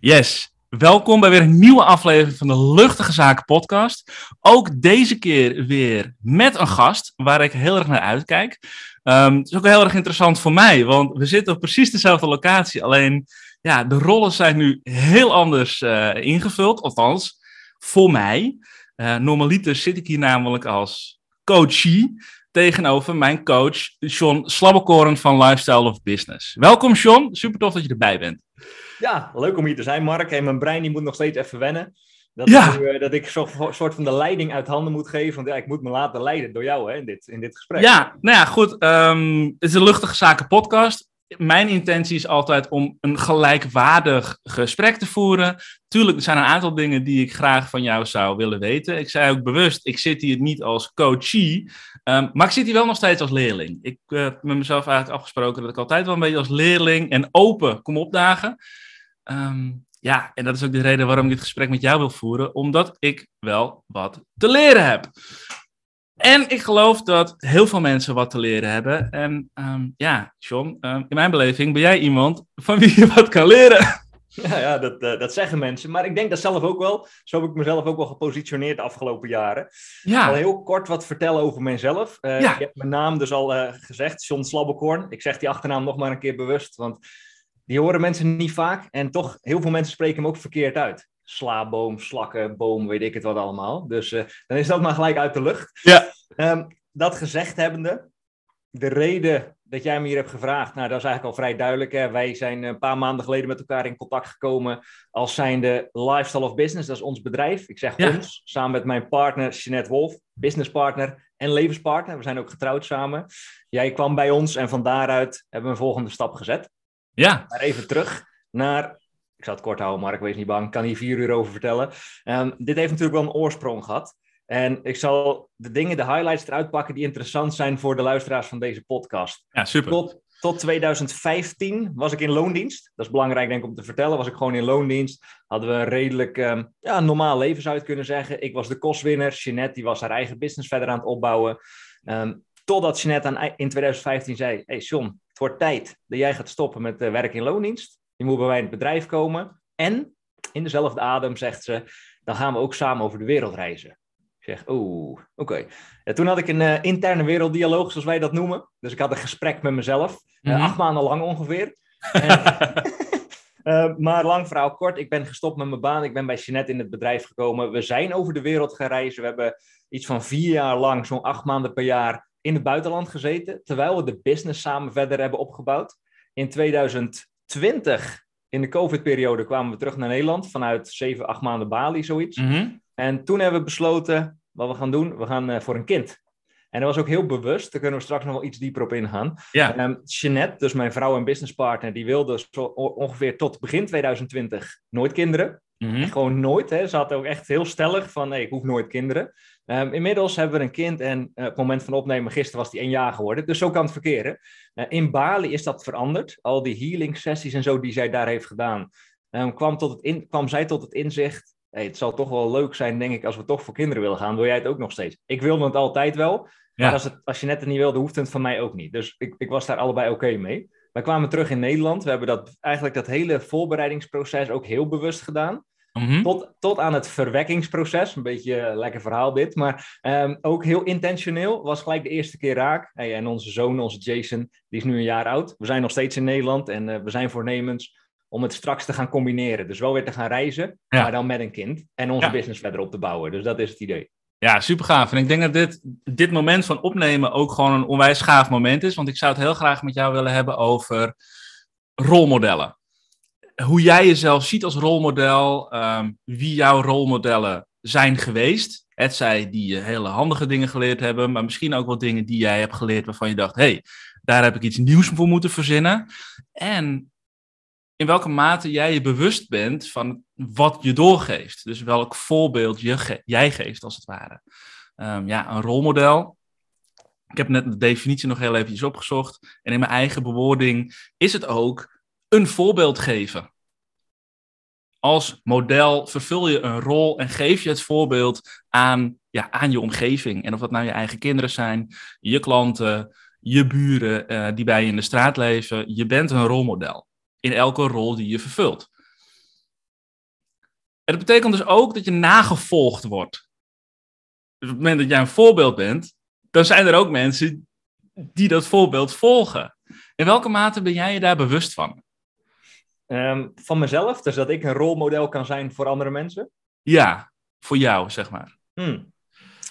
Yes, welkom bij weer een nieuwe aflevering van de Luchtige Zaken podcast. Ook deze keer weer met een gast waar ik heel erg naar uitkijk. Um, het is ook heel erg interessant voor mij, want we zitten op precies dezelfde locatie. Alleen, ja, de rollen zijn nu heel anders uh, ingevuld, althans voor mij. Uh, normaliter zit ik hier namelijk als coachie tegenover mijn coach Sean Slabbekoren van Lifestyle of Business. Welkom Sean, super tof dat je erbij bent. Ja, leuk om hier te zijn, Mark. En mijn brein die moet nog steeds even wennen. Dat, ja. ik, uh, dat ik een soort van de leiding uit handen moet geven. Want ja, ik moet me laten leiden door jou hè, in, dit, in dit gesprek. Ja, nou ja, goed. Um, het is een luchtige zaken podcast. Mijn intentie is altijd om een gelijkwaardig gesprek te voeren. Tuurlijk, er zijn een aantal dingen die ik graag van jou zou willen weten. Ik zei ook bewust, ik zit hier niet als coachie, um, maar ik zit hier wel nog steeds als leerling. Ik uh, heb met mezelf eigenlijk afgesproken dat ik altijd wel een beetje als leerling en open kom opdagen. Um, ja, en dat is ook de reden waarom ik dit gesprek met jou wil voeren, omdat ik wel wat te leren heb. En ik geloof dat heel veel mensen wat te leren hebben. En um, ja, John, um, in mijn beleving ben jij iemand van wie je wat kan leren. Ja, ja dat, uh, dat zeggen mensen. Maar ik denk dat zelf ook wel. Zo heb ik mezelf ook wel gepositioneerd de afgelopen jaren. Ja. Al heel kort wat vertellen over mezelf. Uh, ja. Ik heb mijn naam dus al uh, gezegd, John Slabbekorn. Ik zeg die achternaam nog maar een keer bewust, want die horen mensen niet vaak. En toch, heel veel mensen spreken hem ook verkeerd uit. Slaboom, slakken, boom, weet ik het wat allemaal. Dus uh, dan is dat maar gelijk uit de lucht. Ja. Um, dat gezegd hebbende, de reden dat jij me hier hebt gevraagd, nou, dat is eigenlijk al vrij duidelijk. Hè? Wij zijn een paar maanden geleden met elkaar in contact gekomen als zijnde Lifestyle of Business. Dat is ons bedrijf. Ik zeg ja. ons, samen met mijn partner Jeanette Wolf, businesspartner en levenspartner. We zijn ook getrouwd samen. Jij kwam bij ons en van daaruit hebben we een volgende stap gezet. Ja. Maar even terug naar. Ik zal het kort houden, Mark, wees niet bang. Ik kan hier vier uur over vertellen. Um, dit heeft natuurlijk wel een oorsprong gehad. En ik zal de dingen, de highlights eruit pakken die interessant zijn voor de luisteraars van deze podcast. Ja, super. Tot, tot 2015 was ik in loondienst. Dat is belangrijk, denk ik, om te vertellen. Was ik gewoon in loondienst. Hadden we een redelijk um, ja, normaal leven, zou je het kunnen zeggen. Ik was de kostwinner. Jeanette die was haar eigen business verder aan het opbouwen. Um, totdat Jeanette aan, in 2015 zei: Hey, John, het wordt tijd dat jij gaat stoppen met uh, werk in loondienst. Je moet bij mij in het bedrijf komen. En in dezelfde adem zegt ze, dan gaan we ook samen over de wereld reizen. Ik zeg, oeh, oké. Okay. Ja, toen had ik een uh, interne werelddialoog, zoals wij dat noemen. Dus ik had een gesprek met mezelf. Mm -hmm. uh, acht maanden lang ongeveer. Uh, maar lang verhaal kort, ik ben gestopt met mijn baan. Ik ben bij Jeanette in het bedrijf gekomen. We zijn over de wereld gaan reizen. We hebben iets van vier jaar lang, zo'n acht maanden per jaar, in het buitenland gezeten. Terwijl we de business samen verder hebben opgebouwd. In 2020, in de COVID-periode, kwamen we terug naar Nederland. Vanuit zeven, acht maanden Bali, zoiets. Mm -hmm. En toen hebben we besloten, wat we gaan doen, we gaan uh, voor een kind. En dat was ook heel bewust. Daar kunnen we straks nog wel iets dieper op ingaan. Ja. Um, Jeanette, dus mijn vrouw en businesspartner, die wilde zo ongeveer tot begin 2020 nooit kinderen. Mm -hmm. Gewoon nooit. Hè. Ze had ook echt heel stellig van, nee, ik hoef nooit kinderen. Um, inmiddels hebben we een kind en uh, op het moment van opnemen, gisteren was die één jaar geworden. Dus zo kan het verkeren. Uh, in Bali is dat veranderd. Al die healing sessies en zo die zij daar heeft gedaan, um, kwam, tot het in, kwam zij tot het inzicht hey, het zal toch wel leuk zijn, denk ik, als we toch voor kinderen willen gaan. Wil jij het ook nog steeds? Ik wilde het altijd wel. Ja. Maar als, het, als je net het niet wilde, hoeft het van mij ook niet. Dus ik, ik was daar allebei oké okay mee. Wij kwamen terug in Nederland. We hebben dat, eigenlijk dat hele voorbereidingsproces ook heel bewust gedaan. Mm -hmm. tot, tot aan het verwekkingsproces. Een beetje een lekker verhaal dit. Maar um, ook heel intentioneel. Was gelijk de eerste keer raak. Hey, en onze zoon, onze Jason, die is nu een jaar oud. We zijn nog steeds in Nederland. En uh, we zijn voornemens om het straks te gaan combineren. Dus wel weer te gaan reizen, ja. maar dan met een kind. En onze ja. business verder op te bouwen. Dus dat is het idee. Ja, super gaaf. En ik denk dat dit, dit moment van opnemen ook gewoon een onwijs gaaf moment is. Want ik zou het heel graag met jou willen hebben over rolmodellen. Hoe jij jezelf ziet als rolmodel, um, wie jouw rolmodellen zijn geweest. Het zij die je hele handige dingen geleerd hebben, maar misschien ook wel dingen die jij hebt geleerd waarvan je dacht, hey, daar heb ik iets nieuws voor moeten verzinnen. En in welke mate jij je bewust bent van wat je doorgeeft. Dus welk voorbeeld je jij geeft, als het ware. Um, ja, een rolmodel. Ik heb net de definitie nog heel eventjes opgezocht. En in mijn eigen bewoording is het ook een voorbeeld geven. Als model vervul je een rol en geef je het voorbeeld aan, ja, aan je omgeving. En of dat nou je eigen kinderen zijn, je klanten, je buren uh, die bij je in de straat leven. Je bent een rolmodel in elke rol die je vervult. En dat betekent dus ook dat je nagevolgd wordt. Dus op het moment dat jij een voorbeeld bent, dan zijn er ook mensen die dat voorbeeld volgen. In welke mate ben jij je daar bewust van? Um, van mezelf, dus dat ik een rolmodel kan zijn voor andere mensen? Ja, voor jou, zeg maar. Hmm.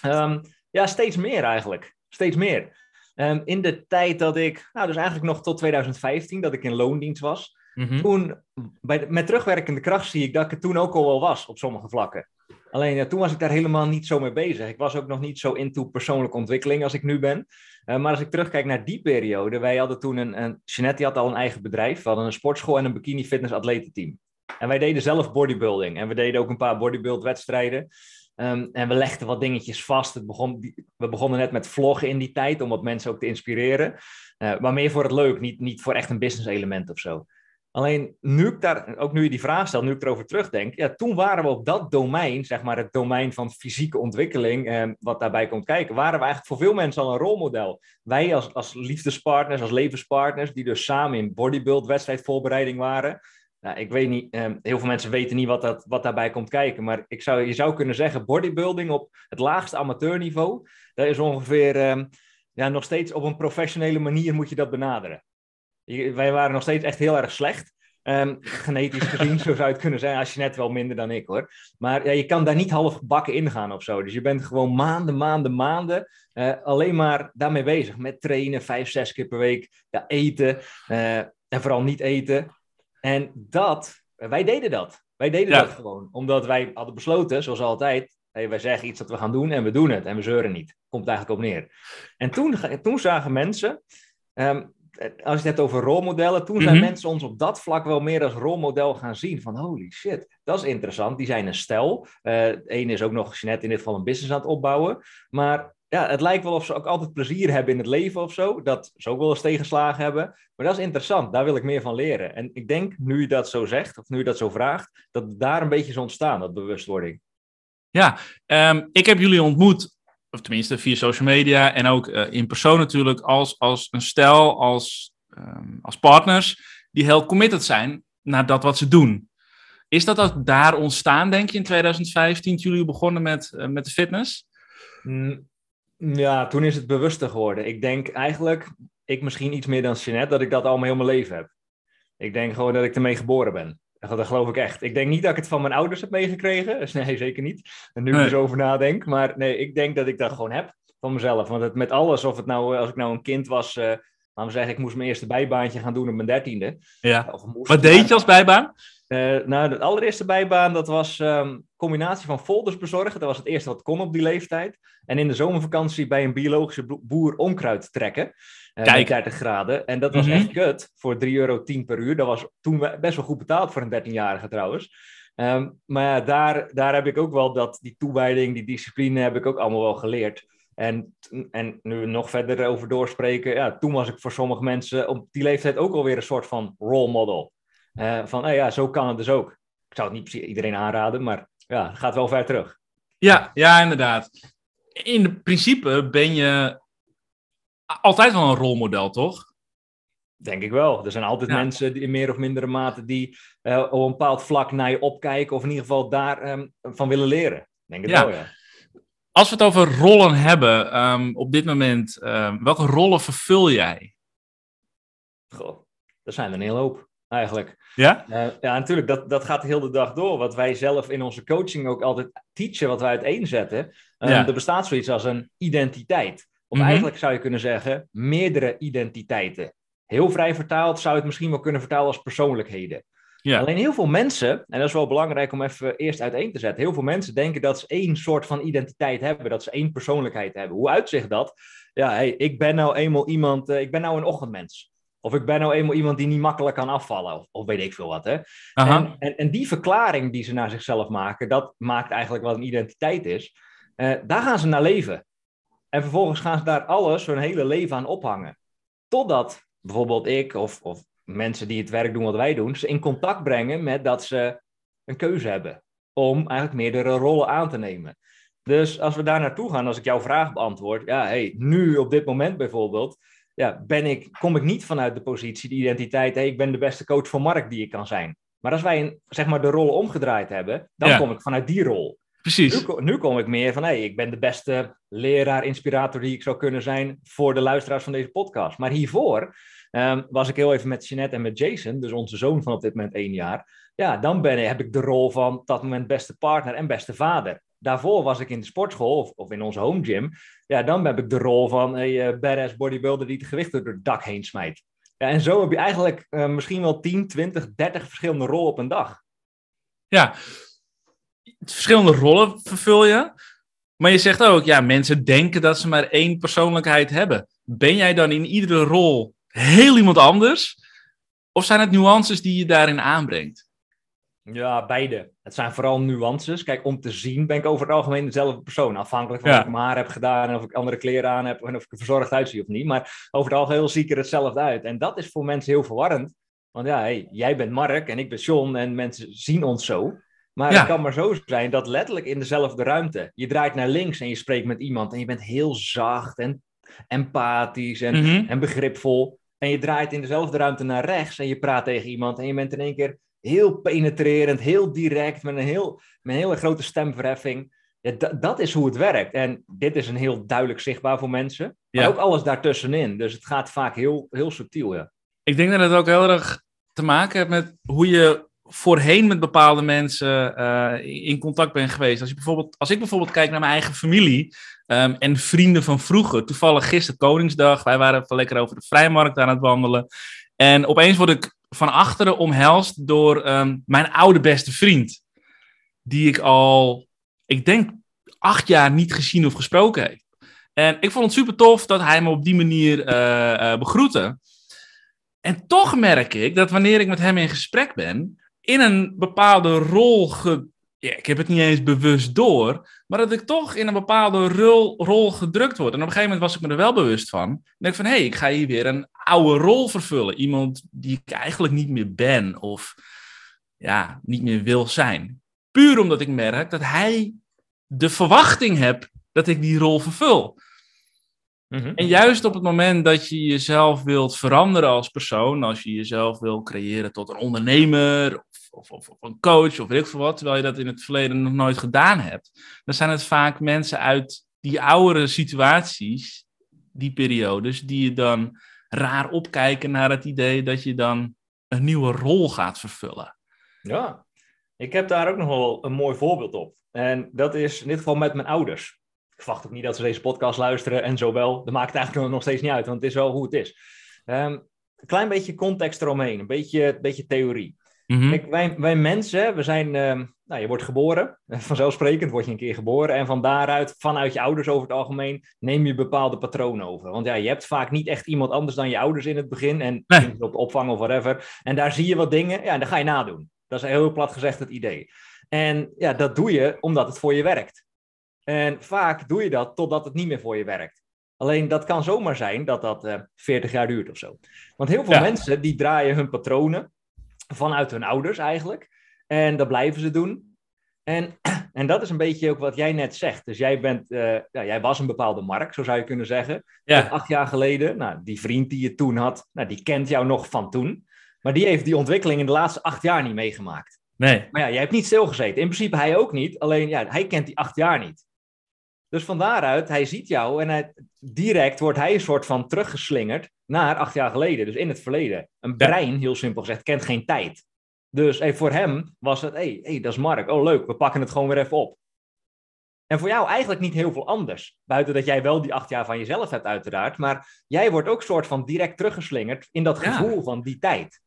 Um, ja, steeds meer eigenlijk. Steeds meer. Um, in de tijd dat ik, nou dus eigenlijk nog tot 2015, dat ik in loondienst was, mm toen, bij de, met terugwerkende kracht zie ik dat ik het toen ook al wel was op sommige vlakken. Alleen ja, toen was ik daar helemaal niet zo mee bezig. Ik was ook nog niet zo into persoonlijke ontwikkeling als ik nu ben. Uh, maar als ik terugkijk naar die periode, wij hadden toen een, een Jeanette had al een eigen bedrijf. We hadden een sportschool en een bikini fitness atletenteam. En wij deden zelf bodybuilding. En we deden ook een paar bodybuild wedstrijden. Um, en we legden wat dingetjes vast. Het begon, we begonnen net met vloggen in die tijd, om wat mensen ook te inspireren. Uh, maar meer voor het leuk, niet, niet voor echt een business element of zo. Alleen nu ik daar, ook nu je die vraag stelt, nu ik erover terugdenk, ja, toen waren we op dat domein, zeg maar het domein van fysieke ontwikkeling, eh, wat daarbij komt kijken, waren we eigenlijk voor veel mensen al een rolmodel. Wij als, als liefdespartners, als levenspartners, die dus samen in bodybuild wedstrijdvoorbereiding waren. Nou, ik weet niet, eh, heel veel mensen weten niet wat, dat, wat daarbij komt kijken, maar ik zou, je zou kunnen zeggen, bodybuilding op het laagste amateurniveau, dat is ongeveer, eh, ja, nog steeds op een professionele manier moet je dat benaderen wij waren nog steeds echt heel erg slecht. Um, genetisch gezien, zo zou het kunnen zijn. Als je net wel minder dan ik hoor. Maar ja, je kan daar niet half bakken ingaan of zo. Dus je bent gewoon maanden, maanden, maanden uh, alleen maar daarmee bezig. Met trainen, vijf, zes keer per week. Ja, eten uh, en vooral niet eten. En dat, wij deden dat. Wij deden dat gewoon. Omdat wij hadden besloten, zoals altijd, hey, wij zeggen iets dat we gaan doen en we doen het. En we zeuren niet. Komt eigenlijk op neer. En toen, toen zagen mensen, um, als je het hebt over rolmodellen, toen zijn mhm. mensen ons op dat vlak wel meer als rolmodel gaan zien. Van holy shit, dat is interessant. Die zijn een stel. Uh, Eén is ook nog net in dit geval een business aan het opbouwen. Maar ja, het lijkt wel of ze ook altijd plezier hebben in het leven of zo. Dat ze ook wel eens tegenslagen hebben. Maar dat is interessant, daar wil ik meer van leren. En ik denk, nu je dat zo zegt, of nu je dat zo vraagt, dat daar een beetje is ontstaan, dat bewustwording. Ja, um, ik heb jullie ontmoet of tenminste via social media en ook uh, in persoon natuurlijk, als, als een stel, als, um, als partners, die heel committed zijn naar dat wat ze doen. Is dat ook daar ontstaan, denk je, in 2015, toen jullie begonnen met, uh, met de fitness? Mm, ja, toen is het bewuster geworden. Ik denk eigenlijk, ik misschien iets meer dan Jeanette, dat ik dat al mijn mijn leven heb. Ik denk gewoon dat ik ermee geboren ben. Dat geloof ik echt. Ik denk niet dat ik het van mijn ouders heb meegekregen. Dus nee, zeker niet. En nu nee. ik zo over nadenk. Maar nee, ik denk dat ik dat gewoon heb van mezelf. Want het, met alles, of het nou, als ik nou een kind was, uh, laten we zeggen, ik moest mijn eerste bijbaantje gaan doen op mijn dertiende. Ja. Wat deed je als bijbaan? Uh, nou, de allereerste bijbaan, dat was um, combinatie van folders bezorgen. Dat was het eerste wat kon op die leeftijd. En in de zomervakantie bij een biologische boer onkruid trekken. Uh, Kijk. 30 graden. En dat was mm -hmm. echt kut voor 3,10 euro per uur. Dat was toen best wel goed betaald voor een 13-jarige trouwens. Um, maar ja, daar, daar heb ik ook wel dat, die toewijding, die discipline heb ik ook allemaal wel geleerd. En, en nu we nog verder over doorspreken, ja, toen was ik voor sommige mensen op die leeftijd ook alweer een soort van role model. Uh, van, ja, zo kan het dus ook. Ik zou het niet iedereen aanraden, maar ja, het gaat wel ver terug. Ja, ja, inderdaad. In principe ben je altijd wel een rolmodel, toch? Denk ik wel. Er zijn altijd ja. mensen die in meer of mindere mate die uh, op een bepaald vlak naar je opkijken of in ieder geval daarvan ehm, um, van willen leren. Denk ik ja. wel, ja. Als we het over rollen hebben um, op dit moment, um, welke rollen vervul jij? Goh, er zijn er een hele hoop eigenlijk. Ja? Uh, ja, natuurlijk, dat, dat gaat de hele dag door. Wat wij zelf in onze coaching ook altijd teachen, wat wij uiteenzetten. Um, ja. Er bestaat zoiets als een identiteit. Of mm-hmm. eigenlijk zou je kunnen zeggen, meerdere identiteiten. Heel vrij vertaald zou je het misschien wel kunnen vertalen als persoonlijkheden. Ja. Alleen heel veel mensen, en dat is wel belangrijk om even eerst uiteen te zetten. Heel veel mensen denken dat ze één soort van identiteit hebben, dat ze één persoonlijkheid hebben. Hoe uitzicht dat? Ja, hey, ik ben nou eenmaal iemand, uh, ik ben nou een ochtendmens. Of ik ben nou eenmaal iemand die niet makkelijk kan afvallen. Of, of weet ik veel wat. Hè? En, en, en, die verklaring die ze naar zichzelf maken, dat maakt eigenlijk wat een identiteit is. Uh, daar gaan ze naar leven. En vervolgens gaan ze daar alles, hun hele leven aan ophangen. Totdat bijvoorbeeld ik of, of mensen die het werk doen wat wij doen, ze in contact brengen met dat ze een keuze hebben. Om eigenlijk meerdere rollen aan te nemen. Dus als we daar naartoe gaan, als ik jouw vraag beantwoord, ja, hey, nu op dit moment bijvoorbeeld, ja, ben ik, kom ik niet vanuit de positie, de identiteit, hey, ik ben de beste coach voor markt die ik kan zijn. Maar als wij een, zeg maar de rollen omgedraaid hebben, dan Ja. kom ik vanuit die rol. Precies. Nu, ko- nu kom ik meer van, hey, ik ben de beste leraar, inspirator die ik zou kunnen zijn voor de luisteraars van deze podcast. Maar hiervoor ehm, was ik heel even met Jeanette en met Jason, dus onze zoon van op dit moment één jaar. Ja, dan ben, heb ik de rol van op dat moment beste partner en beste vader. Daarvoor was ik in de sportschool of, of in onze home gym. Ja, dan heb ik de rol van hey, eh, badass bodybuilder die het gewicht door het dak heen smijt. Ja, en zo heb je eigenlijk eh, misschien wel 10, 20, 30 verschillende rollen op een dag. Ja, verschillende rollen vervul je. Maar je zegt ook, ja, mensen denken dat ze maar één persoonlijkheid hebben. Ben jij dan in iedere rol heel iemand anders? Of zijn het nuances die je daarin aanbrengt? Ja, beide. Het zijn vooral nuances. Kijk, om te zien ben ik over het algemeen dezelfde persoon. Afhankelijk van Ja. of ik mijn haar heb gedaan en of ik andere kleren aan heb en of ik er verzorgd uitzie of niet. Maar over het algeheel zie ik er hetzelfde uit. En dat is voor mensen heel verwarrend. Want ja, hey, jij bent Mark en ik ben John en mensen zien ons zo. Maar Ja. het kan maar zo zijn dat letterlijk in dezelfde ruimte. Je draait naar links en je spreekt met iemand en je bent heel zacht en empathisch en Mhm. en begripvol. En je draait in dezelfde ruimte naar rechts en je praat tegen iemand en je bent in één keer heel penetrerend, heel direct, met een, heel, met een hele grote stemverheffing. Ja, da- dat is hoe het werkt. En dit is een heel duidelijk zichtbaar voor mensen. Maar Ja. ook alles daartussenin. Dus het gaat vaak heel, heel subtiel, ja. Ik denk dat het ook heel erg te maken heeft met hoe je voorheen met bepaalde mensen eh, in contact bent geweest. Als, je bijvoorbeeld, als ik bijvoorbeeld kijk naar mijn eigen familie ehm, en vrienden van vroeger. Toevallig gisteren Koningsdag, wij waren lekker over de vrijmarkt aan het wandelen. En opeens word ik van achteren omhelst door ehm, mijn oude beste vriend. Die ik al, ik denk, acht jaar niet gezien of gesproken heb. En ik vond het super tof dat hij me op die manier eh, begroette. En toch merk ik dat wanneer ik met hem in gesprek ben, in een bepaalde rol, ge... ja, ik heb het niet eens bewust door, maar dat ik toch in een bepaalde rol, rol gedrukt word. En op een gegeven moment was ik me er wel bewust van. Dan denk ik van, hé, hey, ik ga hier weer een oude rol vervullen. Iemand die ik eigenlijk niet meer ben of ja, niet meer wil zijn. Puur omdat ik merk dat hij de verwachting hebt dat ik die rol vervul. En juist op het moment dat je jezelf wilt veranderen als persoon, als je jezelf wil creëren tot een ondernemer of, of, een coach of weet ik veel wat, terwijl je dat in het verleden nog nooit gedaan hebt, dan zijn het vaak mensen uit die oudere situaties, die periodes, die je dan raar opkijken naar het idee dat je dan een nieuwe rol gaat vervullen. Ja, ik heb daar ook nog wel een mooi voorbeeld op. En dat is in dit geval met mijn ouders. Ik verwacht ook niet dat ze deze podcast luisteren en zo wel. Dat maakt eigenlijk nog steeds niet uit, want het is wel hoe het is. Ehm, een klein beetje context eromheen, een beetje, een beetje theorie. Mhm. Kijk, wij, wij mensen, we zijn, ehm, nou, je wordt geboren, vanzelfsprekend word je een keer geboren. En van daaruit, vanuit je ouders over het algemeen, neem je bepaalde patronen over. Want ja, je hebt vaak niet echt iemand anders dan je ouders in het begin. En Nee. op de opvang of whatever. En daar zie je wat dingen, ja, en dan ga je nadoen. Dat is heel plat gezegd het idee. En ja, dat doe je omdat het voor je werkt. En vaak doe je dat totdat het niet meer voor je werkt. Alleen dat kan zomaar zijn dat dat eh 40 jaar duurt of zo. Want heel veel Ja. mensen die draaien hun patronen vanuit hun ouders eigenlijk. En dat blijven ze doen. En, en dat is een beetje ook wat jij net zegt. Dus jij, bent, eh, ja, jij was een bepaalde markt, zo zou je kunnen zeggen. Ja. Acht jaar geleden. Nou, die vriend die je toen had, nou, die kent jou nog van toen. Maar die heeft die ontwikkeling in de laatste acht jaar niet meegemaakt. Nee. Maar ja, jij hebt niet stilgezeten. In principe hij ook niet. Alleen ja, hij kent die acht jaar niet. Dus van daaruit, hij ziet jou en hij, direct wordt hij een soort van teruggeslingerd naar acht jaar geleden. Dus in het verleden. Een brein, heel simpel gezegd, kent geen tijd. Dus hey, voor hem was het, hé, hey, hey, dat is Mark. Oh leuk, we pakken het gewoon weer even op. En voor jou eigenlijk niet heel veel anders. Buiten dat jij wel die acht jaar van jezelf hebt uiteraard. Maar jij wordt ook soort van direct teruggeslingerd in dat Ja. gevoel van die tijd.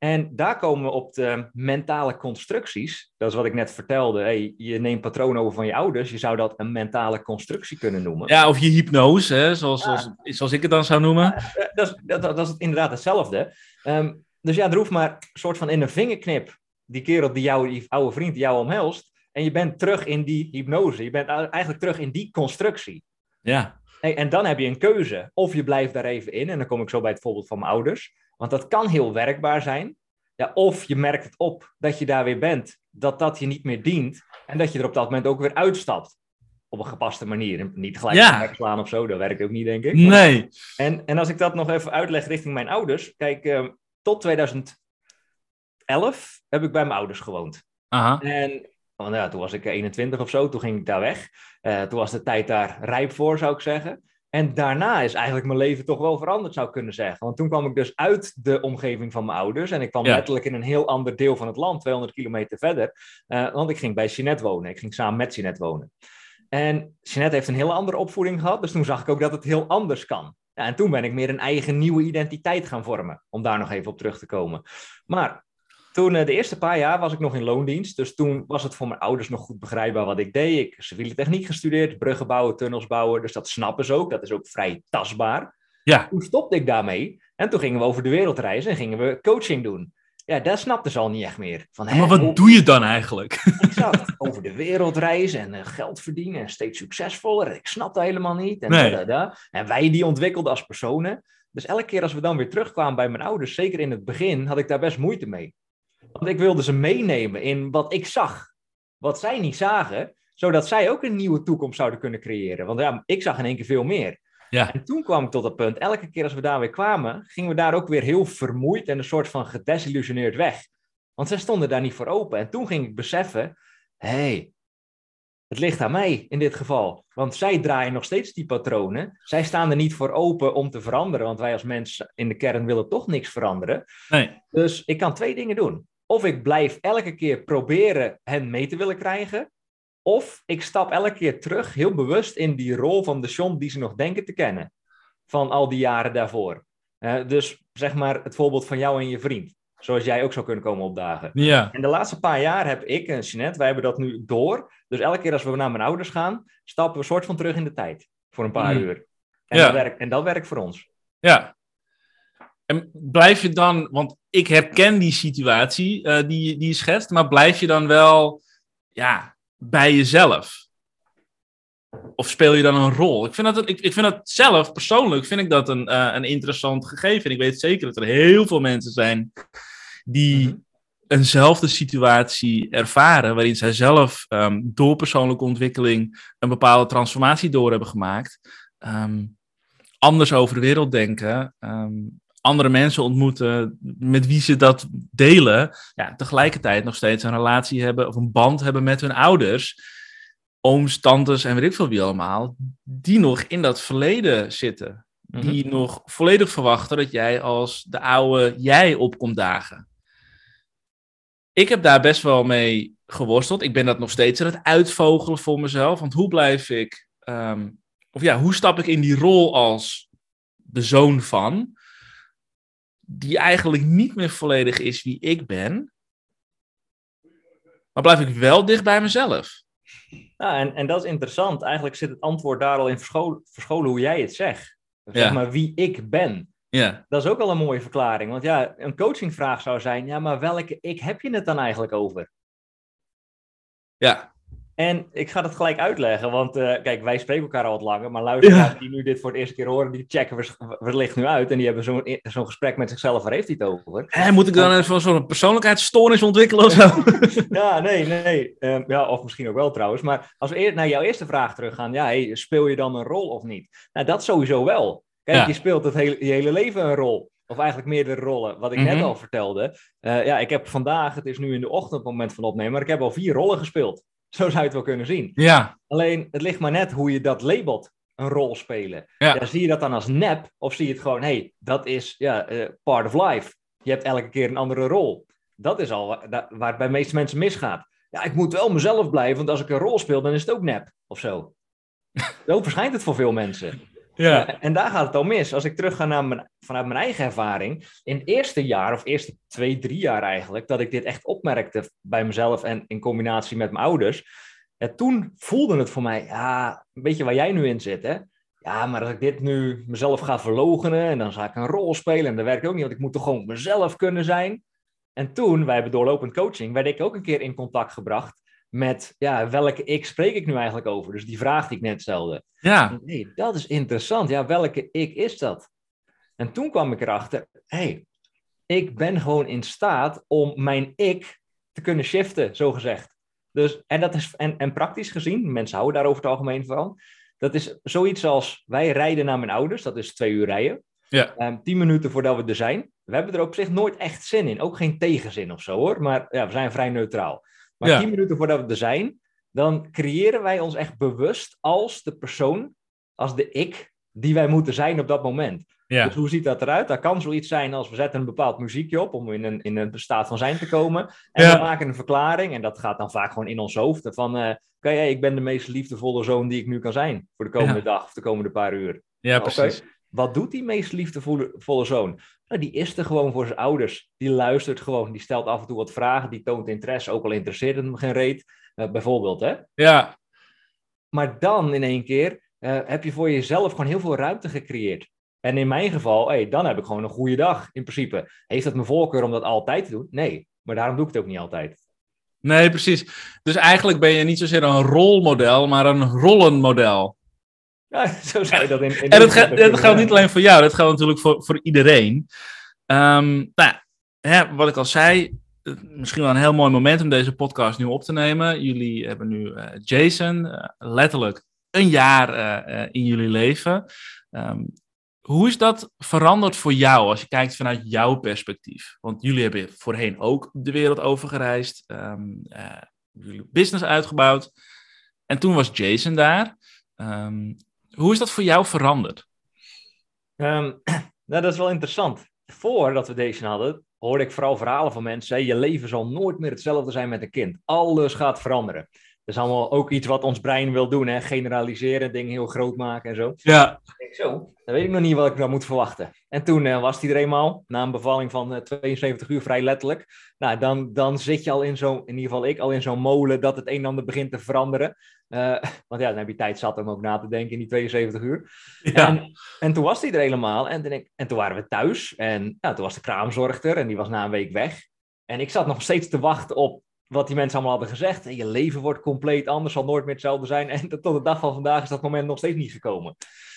En daar komen we op de mentale constructies. Dat is wat ik net vertelde. Hey, je neemt patronen over van je ouders. Je zou dat een mentale constructie kunnen noemen. Ja, of je hypnose, hè, zoals, Ja. zoals, zoals ik het dan zou noemen. Eh, dat, is, dat, dat is inderdaad hetzelfde. Ehm, dus ja, er hoeft maar een soort van in een vingerknip. Die kerel, die, jou, die oude vriend die jou omhelst. En je bent terug in die hypnose. Je bent eigenlijk terug in die constructie. Ja. Hey, en dan heb je een keuze. Of je blijft daar even in. En dan kom ik zo bij het voorbeeld van mijn ouders. Want dat kan heel werkbaar zijn. Ja, of je merkt het op dat je daar weer bent. Dat dat je niet meer dient. En dat je er op dat moment ook weer uitstapt. Op een gepaste manier. Niet gelijk Ja. wegslaan of zo. Dat werkt ook niet, denk ik. Nee. En, en als ik dat nog even uitleg richting mijn ouders. Kijk, eh, tot 2011 2011 heb ik bij mijn ouders gewoond. Aha. En want ja, toen was ik 21 of zo, toen ging ik daar weg. Uh, toen was de tijd daar rijp voor, zou ik zeggen. En daarna is eigenlijk mijn leven toch wel veranderd, zou ik kunnen zeggen. Want toen kwam ik dus uit de omgeving van mijn ouders. En ik kwam Ja. letterlijk in een heel ander deel van het land, 200 kilometer verder. Eh, want ik ging bij Jeanette wonen. Ik ging samen met Jeanette wonen. En Jeanette heeft een hele andere opvoeding gehad. Dus toen zag ik ook dat het heel anders kan. Ja, en toen ben ik meer een eigen nieuwe identiteit gaan vormen. Om daar nog even op terug te komen. Maar toen, eh, de eerste paar jaar was ik nog in loondienst. Dus toen was het voor mijn ouders nog goed begrijpbaar wat ik deed. Ik heb civiele techniek gestudeerd, bruggen bouwen, tunnels bouwen. Dus dat snappen ze ook. Dat is ook vrij tastbaar. Ja. Toen stopte ik daarmee. En toen gingen we over de wereld reizen en gingen we coaching doen. Ja, daar snapten ze al niet echt meer. Van, hè, Maar wat hoe- doe je dan eigenlijk? Exact. Over de wereld reizen en eh, geld verdienen en steeds succesvoller. Ik snap dat helemaal niet. En, Nee. da, da, da. en wij die ontwikkelden als personen. Dus elke keer als we dan weer terugkwamen bij mijn ouders, zeker in het begin, had ik daar best moeite mee. Want ik wilde ze meenemen in wat ik zag. Wat zij niet zagen, zodat zij ook een nieuwe toekomst zouden kunnen creëren. Want ja, ik zag in één keer veel meer. Ja. En toen kwam ik tot dat punt. Elke keer als we daar weer kwamen, gingen we daar ook weer heel vermoeid en een soort van gedesillusioneerd weg. Want zij stonden daar niet voor open. En toen ging ik beseffen, hé, hey, het ligt aan mij in dit geval. Want zij draaien nog steeds die patronen. Zij staan er niet voor open om te veranderen. Want wij als mens in de kern willen toch niks veranderen. Nee. Dus ik kan twee dingen doen. Of ik blijf elke keer proberen hen mee te willen krijgen. Of ik stap elke keer terug, heel bewust, in die rol van de John die ze nog denken te kennen. Van al die jaren daarvoor. Eh, dus zeg maar het voorbeeld van jou en je vriend. Zoals jij ook zou kunnen komen opdagen. Ja. En de laatste paar jaar heb ik en Jeanette, wij hebben dat nu door. Dus elke keer als we naar mijn ouders gaan, stappen we soort van terug in de tijd. Voor een paar Mm. uur. En, Ja. dat werkt, en dat werkt voor ons. Ja. En blijf je dan, want ik herken die situatie eh, die, die je schetst, maar blijf je dan wel ja, bij jezelf? Of speel je dan een rol? Ik vind dat, ik, ik vind dat zelf, persoonlijk, vind ik dat een, eh, een interessant gegeven. En ik weet zeker dat er heel veel mensen zijn die Mhm. eenzelfde situatie ervaren, waarin zij zelf ehm, door persoonlijke ontwikkeling een bepaalde transformatie door hebben gemaakt. Ehm, anders over de wereld denken, ehm, andere mensen ontmoeten met wie ze dat delen, ja, tegelijkertijd nog steeds een relatie hebben of een band hebben met hun ouders, ooms, tantes en weet ik veel wie allemaal, die nog in dat verleden zitten. Die nog volledig verwachten dat jij als de oude jij opkomt dagen. Ik heb daar best wel mee geworsteld. Ik ben dat nog steeds aan het uitvogelen voor mezelf. Want hoe blijf ik, ehm, of ja, hoe stap ik in die rol als de zoon van, die eigenlijk niet meer volledig is wie ik ben, maar blijf ik wel dicht bij mezelf? Ja, en, en dat is interessant. Eigenlijk zit het antwoord daar al in verscholen, verscholen hoe jij het zegt. Zeg Ja. maar wie ik ben. Ja, Dat is ook al een mooie verklaring. Want ja, een coachingvraag zou zijn: ja, maar welke ik heb je het dan eigenlijk over? ja, En ik ga dat gelijk uitleggen, want eh, kijk, wij spreken elkaar al wat langer, maar luisteraars Ja. die nu dit voor het eerste keer horen, die checken wellicht nu uit en die hebben zo'n zo'n gesprek met zichzelf, waar heeft hij het over? Hé, moet ik dan even zo'n persoonlijkheidsstoornis ontwikkelen of zo? Ja, nee, nee. Ehm, ja, of misschien ook wel trouwens. Maar als we eer- naar jouw eerste vraag teruggaan, ja, hey, speel je dan een rol of niet? Nou, dat sowieso wel. Kijk, Ja. je speelt het hele, je hele leven een rol. Of eigenlijk meerdere rollen, wat ik net Mhm. al vertelde. Eh, ja, ik heb vandaag, het is nu in de ochtend moment van opnemen, maar ik heb al vier rollen gespeeld. Zo zou je het wel kunnen zien. Ja, Alleen, het ligt maar net hoe je dat labelt, een rol spelen. Ja. Ja, zie je dat dan als nep, of zie je het gewoon, hey, dat is ja, eh, part of life. Je hebt elke keer een andere rol. Dat is al wa- da- waar het bij de meeste mensen misgaat. Ja, ik moet wel mezelf blijven, want als ik een rol speel, dan is het ook nep, of zo. Zo verschijnt het voor veel mensen. Ja, Eh, En daar gaat het al mis. Als ik terug ga naar mijn, vanuit mijn eigen ervaring. In het eerste jaar, of eerste twee, drie jaar eigenlijk, dat ik dit echt opmerkte bij mezelf en in combinatie met mijn ouders. Ja, toen voelde het voor mij, ja, een beetje waar jij nu in zit, hè. Ja, maar als ik dit nu mezelf ga verlogenen en dan ga ik een rol spelen en dat werkt ook niet, want ik moet toch gewoon mezelf kunnen zijn. En toen, wij hebben doorlopend coaching, werd ik ook een keer in contact gebracht met, ja, welke ik spreek ik nu eigenlijk over? Dus die vraag die ik net stelde. ja, Nee, dat is interessant. Ja, welke ik is dat? En toen kwam ik erachter, hé, hey, ik ben gewoon in staat om mijn ik te kunnen shiften, zo gezegd. Dus, en, dat is, en, en praktisch gezien, mensen houden daar over het algemeen van, dat is zoiets als, wij rijden naar mijn ouders, dat is twee uur rijden. Ja. Ehm, tien minuten voordat we er zijn, we hebben er op zich nooit echt zin in. Ook geen tegenzin of zo hoor. Maar ja, we zijn vrij neutraal. Maar Ja. tien minuten voordat we er zijn, dan creëren wij ons echt bewust als de persoon, als de ik, die wij moeten zijn op dat moment. Ja. Dus hoe ziet dat eruit? Dat kan zoiets zijn als we zetten een bepaald muziekje op om in een, in een staat van zijn te komen. En Ja. we maken een verklaring en dat gaat dan vaak gewoon in ons hoofd. Van, eh oké, hey, ik ben de meest liefdevolle zoon die ik nu kan zijn voor de komende Ja. dag of de komende paar uur. ja, precies. Wat doet die meest liefdevolle volle zoon? Nou, die is er gewoon voor zijn ouders. Die luistert gewoon, die stelt af en toe wat vragen, die toont interesse, ook al interesseert het hem geen reet. Eh, bijvoorbeeld, hè? Ja, Maar dan in één keer eh, heb je voor jezelf gewoon heel veel ruimte gecreëerd. En in mijn geval, hey, dan heb ik gewoon een goede dag in principe. Heeft dat mijn voorkeur om dat altijd te doen? Nee, maar daarom doe ik het ook niet altijd. nee, precies. Dus eigenlijk ben je niet zozeer een rolmodel, maar een rollenmodel. Ja, zo zou je dat in. in En dat, geldt niet alleen voor jou, dat geldt natuurlijk voor, voor iedereen. Ehm, nou, hè, wat ik al zei, misschien wel een heel mooi moment om deze podcast nu op te nemen. Jullie hebben nu eh, Jason, eh, letterlijk een jaar eh, in jullie leven. Ehm, hoe is dat veranderd voor jou als je kijkt vanuit jouw perspectief? Want jullie hebben voorheen ook de wereld over gereisd, ehm, eh, jullie business uitgebouwd. En toen was Jason daar. Ehm, hoe is dat voor jou veranderd? Ehm, nou, dat is wel interessant. Voordat we deze hadden, hoorde ik vooral verhalen van mensen. Hè, je leven zal nooit meer hetzelfde zijn met een kind. Alles gaat veranderen. Dat is allemaal ook iets wat ons brein wil doen. Hè? Generaliseren, dingen heel groot maken en zo. Ja, Ik denk zo, dan weet ik nog niet wat ik nou moet verwachten. En toen eh, was hij er eenmaal, na een bevalling van eh, 72 uur, vrij letterlijk. Nou, dan, dan zit je al in zo'n, in ieder geval ik, al in zo'n molen dat het een en ander begint te veranderen. Eh, want ja, dan heb je tijd zat om ook na te denken in die 72 uur. ja. En, en toen was hij er helemaal. En toen, ik- en toen waren we thuis. En ja, toen was de kraamzorg er en die was na een week weg. En ik zat nog steeds te wachten op wat die mensen allemaal hadden gezegd. En je leven wordt compleet anders, zal nooit meer hetzelfde zijn. En tot de dag van vandaag is dat moment nog steeds niet gekomen.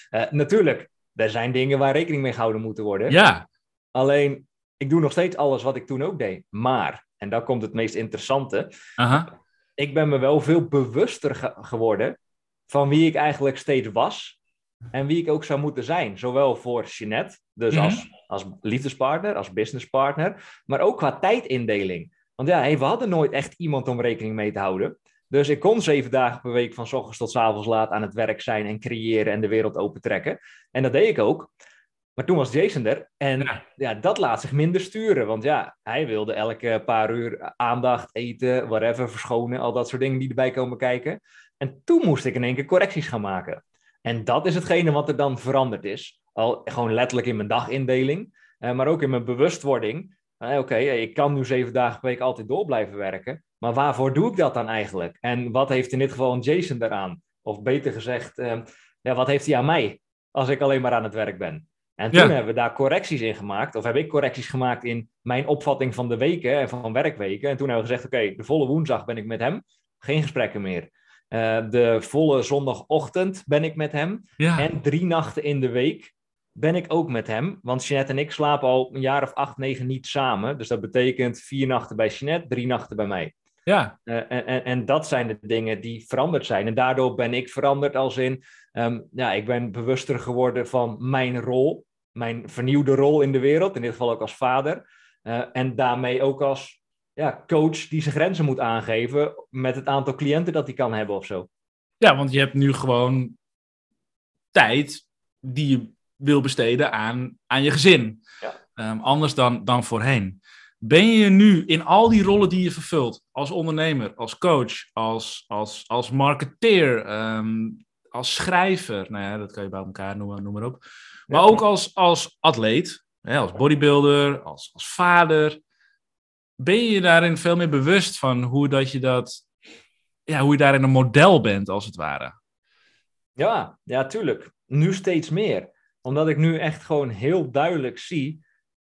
Eh, natuurlijk, er zijn dingen waar rekening mee gehouden moeten worden. ja. Alleen, ik doe nog steeds alles wat ik toen ook deed. Maar, en daar komt het meest interessante Aha. ik ben me wel veel bewuster ge- geworden van wie ik eigenlijk steeds was en wie ik ook zou moeten zijn. Zowel voor Jeanette, dus Mhm. als, als liefdespartner, als businesspartner, maar ook qua tijdindeling. Want ja, hey, we hadden nooit echt iemand om rekening mee te houden. Dus ik kon zeven dagen per week van s ochtends tot s avonds laat aan het werk zijn en creëren en de wereld opentrekken. En dat deed ik ook. Maar toen was Jason er en Ja. ja. dat laat zich minder sturen. Want ja, hij wilde elke paar uur aandacht, eten, whatever, verschonen, al dat soort dingen die erbij komen kijken. En toen moest ik in één keer correcties gaan maken. En dat is hetgene wat er dan veranderd is. Al gewoon letterlijk in mijn dagindeling, eh, maar ook in mijn bewustwording. Oké, ik kan nu zeven dagen per week altijd door blijven werken. Maar waarvoor doe ik dat dan eigenlijk? En wat heeft in dit geval een Jason daaraan? Of beter gezegd, eh, ja, wat heeft hij aan mij als ik alleen maar aan het werk ben? En toen Ja. hebben we daar correcties in gemaakt. Of heb ik correcties gemaakt in mijn opvatting van de weken en van werkweken. En toen hebben we gezegd, oké, de volle woensdag ben ik met hem. Geen gesprekken meer. Eh, de volle zondagochtend ben ik met hem. Ja. En drie nachten in de week ben ik ook met hem. Want Jeanette en ik slapen al een jaar of acht, negen niet samen. Dus dat betekent vier nachten bij Jeanette, drie nachten bij mij. ja. Eh, en, en, en dat zijn de dingen die veranderd zijn. En daardoor ben ik veranderd als in, ehm, ja, ik ben bewuster geworden van mijn rol, mijn vernieuwde rol in de wereld, in dit geval ook als vader. Eh, en daarmee ook als ja, coach die zijn grenzen moet aangeven met het aantal cliënten dat hij kan hebben of zo. Ja, want je hebt nu gewoon tijd die je wil besteden aan, aan je gezin. Ja. Ehm, anders dan, dan voorheen. Ben je nu in al die rollen die je vervult, als ondernemer, als coach, als, als, als marketeer, ehm, als schrijver, nou ja, dat kan je bij elkaar noemen, noem maar op. Maar Ja. ook als, als atleet, hè, als bodybuilder, als, als vader. Ben je je daarin veel meer bewust van hoe, dat je, dat, ja, hoe je daarin een model bent, als het ware? Ja, ja, tuurlijk. Nu steeds meer. Omdat ik nu echt gewoon heel duidelijk zie,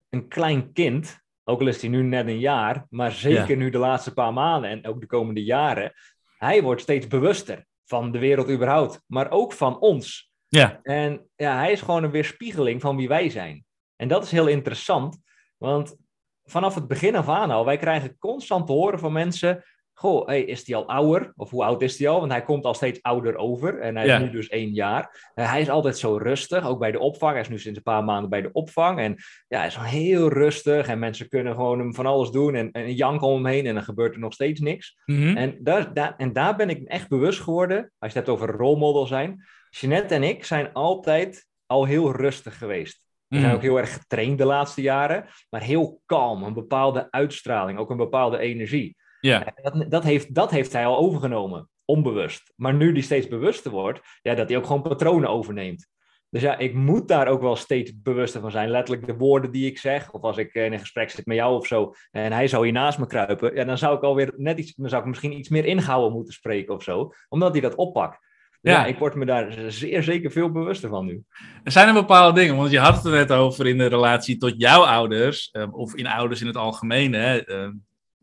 een klein kind, ook al is hij nu net een jaar, maar zeker nu de laatste paar maanden en ook de komende jaren, hij wordt steeds bewuster van de wereld überhaupt, maar ook van ons. Ja, En ja, hij is gewoon een weerspiegeling van wie wij zijn. En dat is heel interessant, want vanaf het begin af aan al, wij krijgen constant te horen van mensen, goh, hey, is hij al ouder? Of hoe oud is hij al? Want hij komt al steeds ouder over. En hij Ja. is nu dus één jaar. Eh, hij is altijd zo rustig, ook bij de opvang. Hij is nu sinds een paar maanden bij de opvang. En ja, hij is gewoon heel rustig. En mensen kunnen gewoon hem van alles doen. En, en janken om hem heen. En dan gebeurt er nog steeds niks. Mhm. En daar, daar, en daar ben ik echt bewust geworden. Als je het hebt over rolmodel zijn. Jeanette en ik zijn altijd al heel rustig geweest. We zijn Mhm. ook heel erg getraind de laatste jaren. Maar heel kalm. Een bepaalde uitstraling. Ook een bepaalde energie. Ja. En Dat, dat, heeft, dat heeft hij al overgenomen. Onbewust. Maar nu die steeds bewuster wordt. Ja, dat hij ook gewoon patronen overneemt. Dus ja, ik moet daar ook wel steeds bewuster van zijn. Letterlijk de woorden die ik zeg. Of als ik in een gesprek zit met jou of zo. En hij zou hier naast me kruipen. Ja, dan zou ik alweer net iets. Dan zou ik misschien iets meer inhouden moeten spreken of zo. Omdat hij dat oppakt. Dus Ja. ja, ik word me daar zeer zeker veel bewuster van nu. Er zijn er bepaalde dingen, want je had het er net over in de relatie tot jouw ouders, eh, of in ouders in het algemeen. Hè, eh,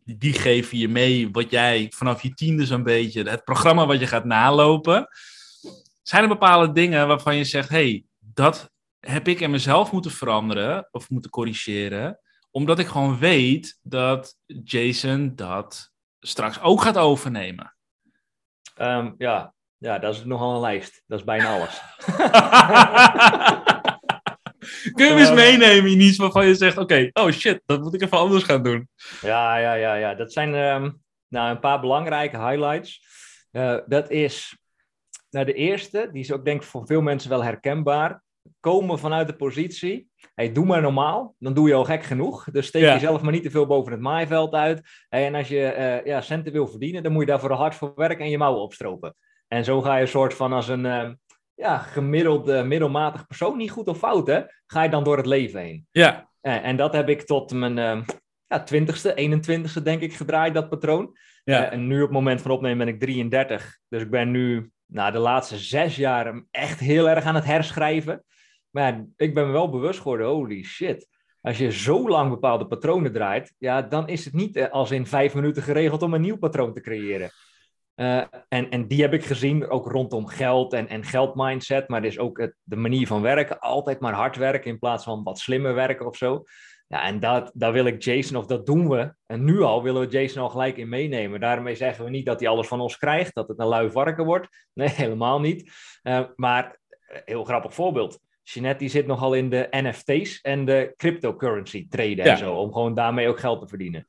die geven je mee wat jij vanaf je tiende zo'n beetje, het programma wat je gaat nalopen. Zijn er bepaalde dingen waarvan je zegt, hey, dat heb ik in mezelf moeten veranderen of moeten corrigeren, omdat ik gewoon weet dat Jason dat straks ook gaat overnemen? Ehm, ja. ja, dat is nogal een lijst. Dat is bijna alles. Kun je eens Eh, meenemen in iets waarvan je zegt, oké, oh shit, dat moet ik even anders gaan doen. Ja, ja, ja, ja. Dat zijn ehm, nou, een paar belangrijke highlights. Eh, dat is nou, de eerste, die is ook denk ik voor veel mensen wel herkenbaar. Komen vanuit de positie, hey, doe maar normaal, dan doe je al gek genoeg. Dus steek Ja. jezelf maar niet te veel boven het maaiveld uit. Hey, en als je eh, ja, centen wil verdienen, dan moet je daarvoor hard voor werken en je mouwen opstropen. En zo ga je een soort van als een ehm, ja, gemiddeld, eh, middelmatig persoon, niet goed of fout hè, ga je dan door het leven heen. Ja, En, en dat heb ik tot mijn ehm, ja, 20ste, 21ste denk ik gedraaid, dat patroon. ja. Eh, en nu op het moment van opnemen ben ik 33. Dus ik ben nu nou, de laatste zes jaar echt heel erg aan het herschrijven. Maar ja, ik ben me wel bewust geworden, holy shit. Als je zo lang bepaalde patronen draait, ja, dan is het niet eh, als in vijf minuten geregeld om een nieuw patroon te creëren. Eh, en, en die heb ik gezien ook rondom geld en, en geldmindset, maar dus ook het, de manier van werken. Altijd maar hard werken in plaats van wat slimmer werken of zo. Ja, en dat, daar wil ik Jason, of dat doen we. En nu al willen we Jason al gelijk in meenemen. Daarmee zeggen we niet dat hij alles van ons krijgt, dat het een lui varken wordt. Nee, helemaal niet. Eh, maar, eh, heel grappig voorbeeld. Jeanette die zit nogal in de NFT's en de cryptocurrency traden Ja. en zo. Om gewoon daarmee ook geld te verdienen.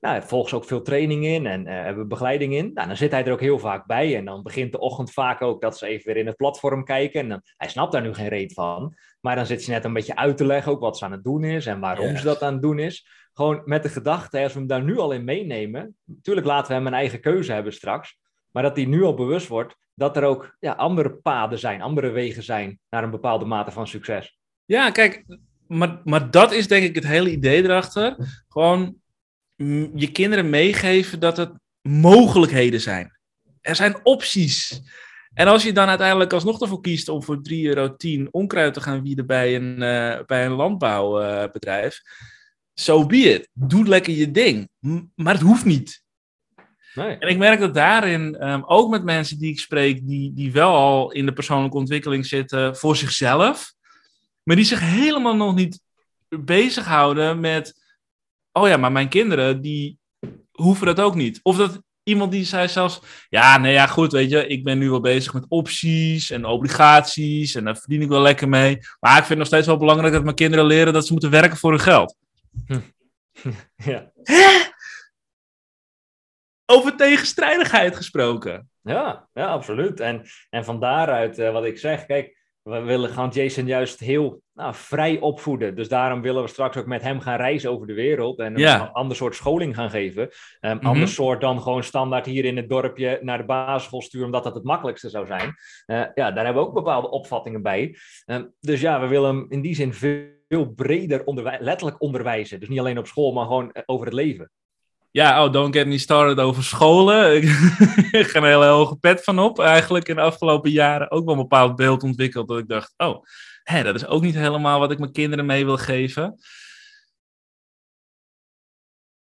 Nou, volgt ook veel training in en eh, hebben we begeleiding in. Nou, dan zit hij er ook heel vaak bij. En dan begint de ochtend vaak ook dat ze even weer in het platform kijken. En dan, hij snapt daar nu geen reet van. Maar dan zit ze net een beetje uit te leggen ook wat ze aan het doen is en waarom Yes. ze dat aan het doen is. Gewoon met de gedachte, als we hem daar nu al in meenemen. Natuurlijk laten we hem een eigen keuze hebben straks. Maar dat hij nu al bewust wordt dat er ook ja, andere paden zijn, andere wegen zijn naar een bepaalde mate van succes. Ja, kijk, maar, maar dat is denk ik het hele idee erachter. Gewoon je kinderen meegeven dat het mogelijkheden zijn. Er zijn opties. En als je dan uiteindelijk alsnog ervoor kiest om voor 3,10 euro onkruid te gaan wieden bij een, eh, bij een landbouwbedrijf, so be it. Doe lekker je ding. M- Maar het hoeft niet. Nee. En ik merk dat daarin, ehm, ook met mensen die ik spreek, die, die wel al in de persoonlijke ontwikkeling zitten voor zichzelf, maar die zich helemaal nog niet bezighouden met, oh ja, maar mijn kinderen, die hoeven dat ook niet. Of dat iemand die zei zelfs, ja, nee, ja, goed, weet je, ik ben nu wel bezig met opties en obligaties en daar verdien ik wel lekker mee. Maar ik vind het nog steeds wel belangrijk dat mijn kinderen leren dat ze moeten werken voor hun geld. Ja. Over tegenstrijdigheid gesproken. Ja, ja, absoluut. En, en van daaruit, eh, wat ik zeg, kijk, we willen gaan Jason juist heel nou, vrij opvoeden. Dus daarom willen we straks ook met hem gaan reizen over de wereld en Ja. een ander soort scholing gaan geven. Mhm. ander soort dan gewoon standaard hier in het dorpje naar de basisschool sturen, omdat dat het makkelijkste zou zijn. Eh, ja, daar hebben we ook bepaalde opvattingen bij. Eh, dus ja, we willen hem in die zin veel breder onderwij- letterlijk onderwijzen. Dus niet alleen op school, maar gewoon eh, over het leven. Ja, oh, don't get me started over scholen. Ik ga een hele hoge pet van op. Eigenlijk in de afgelopen jaren ook wel een bepaald beeld ontwikkeld. Dat ik dacht, oh, hè, dat is ook niet helemaal wat ik mijn kinderen mee wil geven.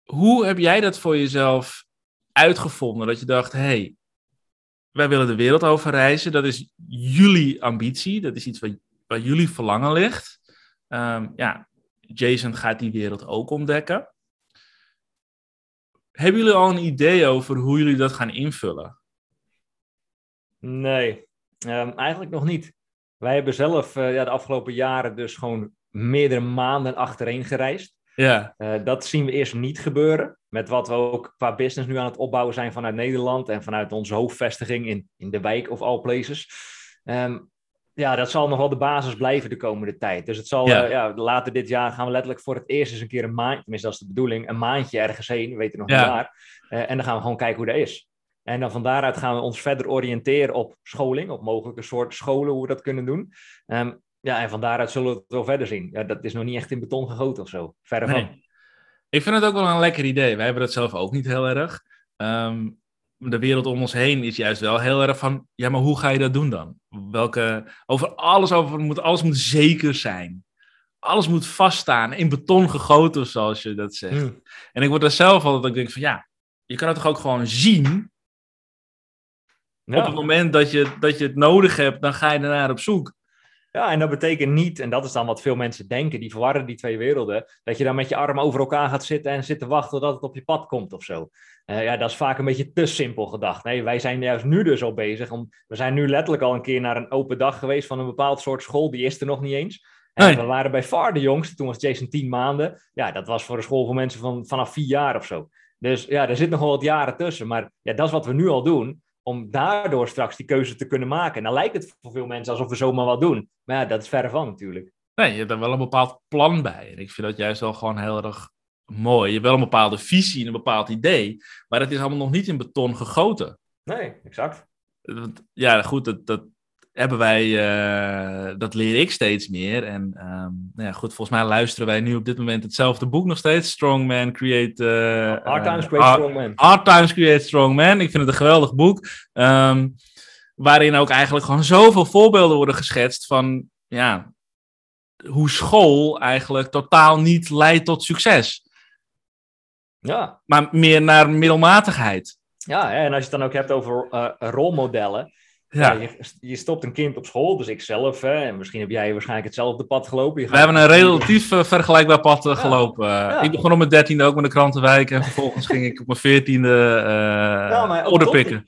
Hoe heb jij dat voor jezelf uitgevonden? Dat je dacht, hey, wij willen de wereld over reizen. Dat is jullie ambitie. Dat is iets waar, waar jullie verlangen ligt. Ehm, ja, Jason gaat die wereld ook ontdekken hebben jullie al een idee over hoe jullie dat gaan invullen? Nee, ehm, eigenlijk nog niet. Wij hebben zelf uh, ja, de afgelopen jaren dus gewoon meerdere maanden achtereen gereisd. Ja. Uh, dat zien we eerst niet gebeuren. Met wat we ook qua business nu aan het opbouwen zijn vanuit Nederland en vanuit onze hoofdvestiging in, in de wijk of all places. Um, ja, dat zal nog wel de basis blijven de komende tijd. Dus het zal, ja. Uh, ja. later dit jaar gaan we letterlijk voor het eerst eens een keer een maand, tenminste dat is de bedoeling, een maandje ergens heen, we weten nog niet waar. Uh, en dan gaan we gewoon kijken hoe dat is. En dan van daaruit gaan we ons verder oriënteren op scholing, op mogelijke soorten scholen, hoe we dat kunnen doen. Um, ja, en van daaruit zullen we het wel verder zien. Ja, dat is nog niet echt in beton gegoten of zo. Verder van. Ik vind het ook wel een lekker idee. Wij hebben dat zelf ook niet heel erg. Um, de wereld om ons heen is juist wel heel erg van, ja, maar hoe ga je dat doen dan? Welke, over alles, over, moet, alles moet zeker zijn. Alles moet vaststaan, in beton gegoten, zoals je dat zegt. Mm. En ik word er zelf altijd, ik denk van, ja, je kan het toch ook gewoon zien? Ja. Op het moment dat je, dat je het nodig hebt, dan ga je ernaar op zoek. Ja, en dat betekent niet, en dat is dan wat veel mensen denken, die verwarren die twee werelden, dat je dan met je arm over elkaar gaat zitten en zit te wachten tot het op je pad komt of zo. Uh, ja, dat is vaak een beetje te simpel gedacht. Nee, wij zijn juist nu dus al bezig. Om, we zijn nu letterlijk al een keer naar een open dag geweest van een bepaald soort school, die is er nog niet eens. En nee. we waren bij far de jongste, toen was Jason tien maanden. Ja, dat was voor een school voor mensen van, vanaf vier jaar of zo. Dus ja, er zit nog wel wat jaren tussen. Maar ja, dat is wat we nu al doen om daardoor straks die keuze te kunnen maken. En dan lijkt het voor veel mensen alsof we zomaar wat doen. Maar ja, dat is verre van natuurlijk. Nee, je hebt er wel een bepaald plan bij. En ik vind dat juist wel gewoon heel erg mooi. Je hebt wel een bepaalde visie en een bepaald idee. Maar het is allemaal nog niet in beton gegoten. Nee, exact. Ja, goed, dat, dat hebben wij, uh, dat leer ik steeds meer. En um, nou ja, goed, volgens mij luisteren wij nu op dit moment hetzelfde boek nog steeds. Strong Man Create... Uh, Hard Times Create Strong Man. Hard Times Create Strong Man. Ik vind het een geweldig boek. Um, waarin ook eigenlijk gewoon zoveel voorbeelden worden geschetst van... Ja, hoe school eigenlijk totaal niet leidt tot succes. Ja. Maar meer naar middelmatigheid. Ja, en als je het dan ook hebt over uh, rolmodellen. Ja. je, je, stopt een kind op school, dus ik zelf, hè, en misschien heb jij waarschijnlijk hetzelfde pad gelopen. We hebben een relatief uh, vergelijkbaar pad uh, ja. gelopen. Ja. Ik begon op mijn dertiende ook met de krantenwijk en vervolgens ging ik op mijn veertiende uh, order pikken.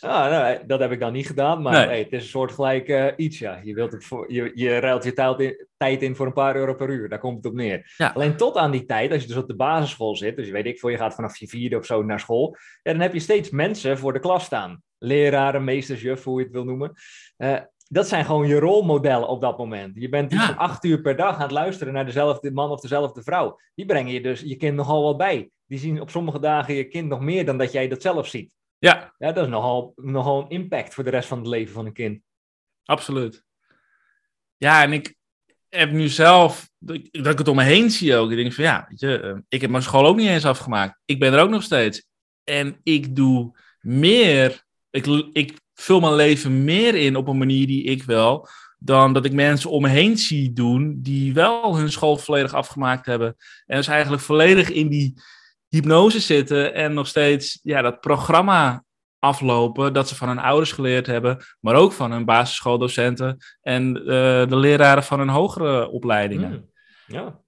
Nou, dat heb ik dan niet gedaan, maar nee. hey, het is een soort gelijk uh, iets, ja. Je, wilt het voor, je, je ruilt je tijd in, tijd in voor een paar euro per uur, daar komt het op neer. Ja. Alleen tot aan die tijd, als je dus op de basisschool zit, dus je weet ik voor je gaat vanaf je vierde of zo naar school, ja, dan heb je steeds mensen voor de klas staan. Leraren, meesters, juf, hoe je het wil noemen. Uh, dat zijn gewoon je rolmodellen op dat moment. Je bent dus ja. acht uur per dag aan het luisteren naar dezelfde man of dezelfde vrouw. Die brengen je dus je kind nogal wat bij. Die zien op sommige dagen je kind nog meer dan dat jij dat zelf ziet. Ja. ja, dat is nogal, nogal een impact voor de rest van het leven van een kind. Absoluut. Ja, en ik heb nu zelf, dat ik het om me heen zie ook. Ik denk van ja, weet je, ik heb mijn school ook niet eens afgemaakt. Ik ben er ook nog steeds. En ik doe meer, ik, ik vul mijn leven meer in op een manier die ik wel, dan dat ik mensen om me heen zie doen die wel hun school volledig afgemaakt hebben. En dus eigenlijk volledig in die hypnose zitten en nog steeds ja, dat programma aflopen dat ze van hun ouders geleerd hebben, maar ook van hun basisschooldocenten en uh, de leraren van hun hogere opleidingen. Mm, ja.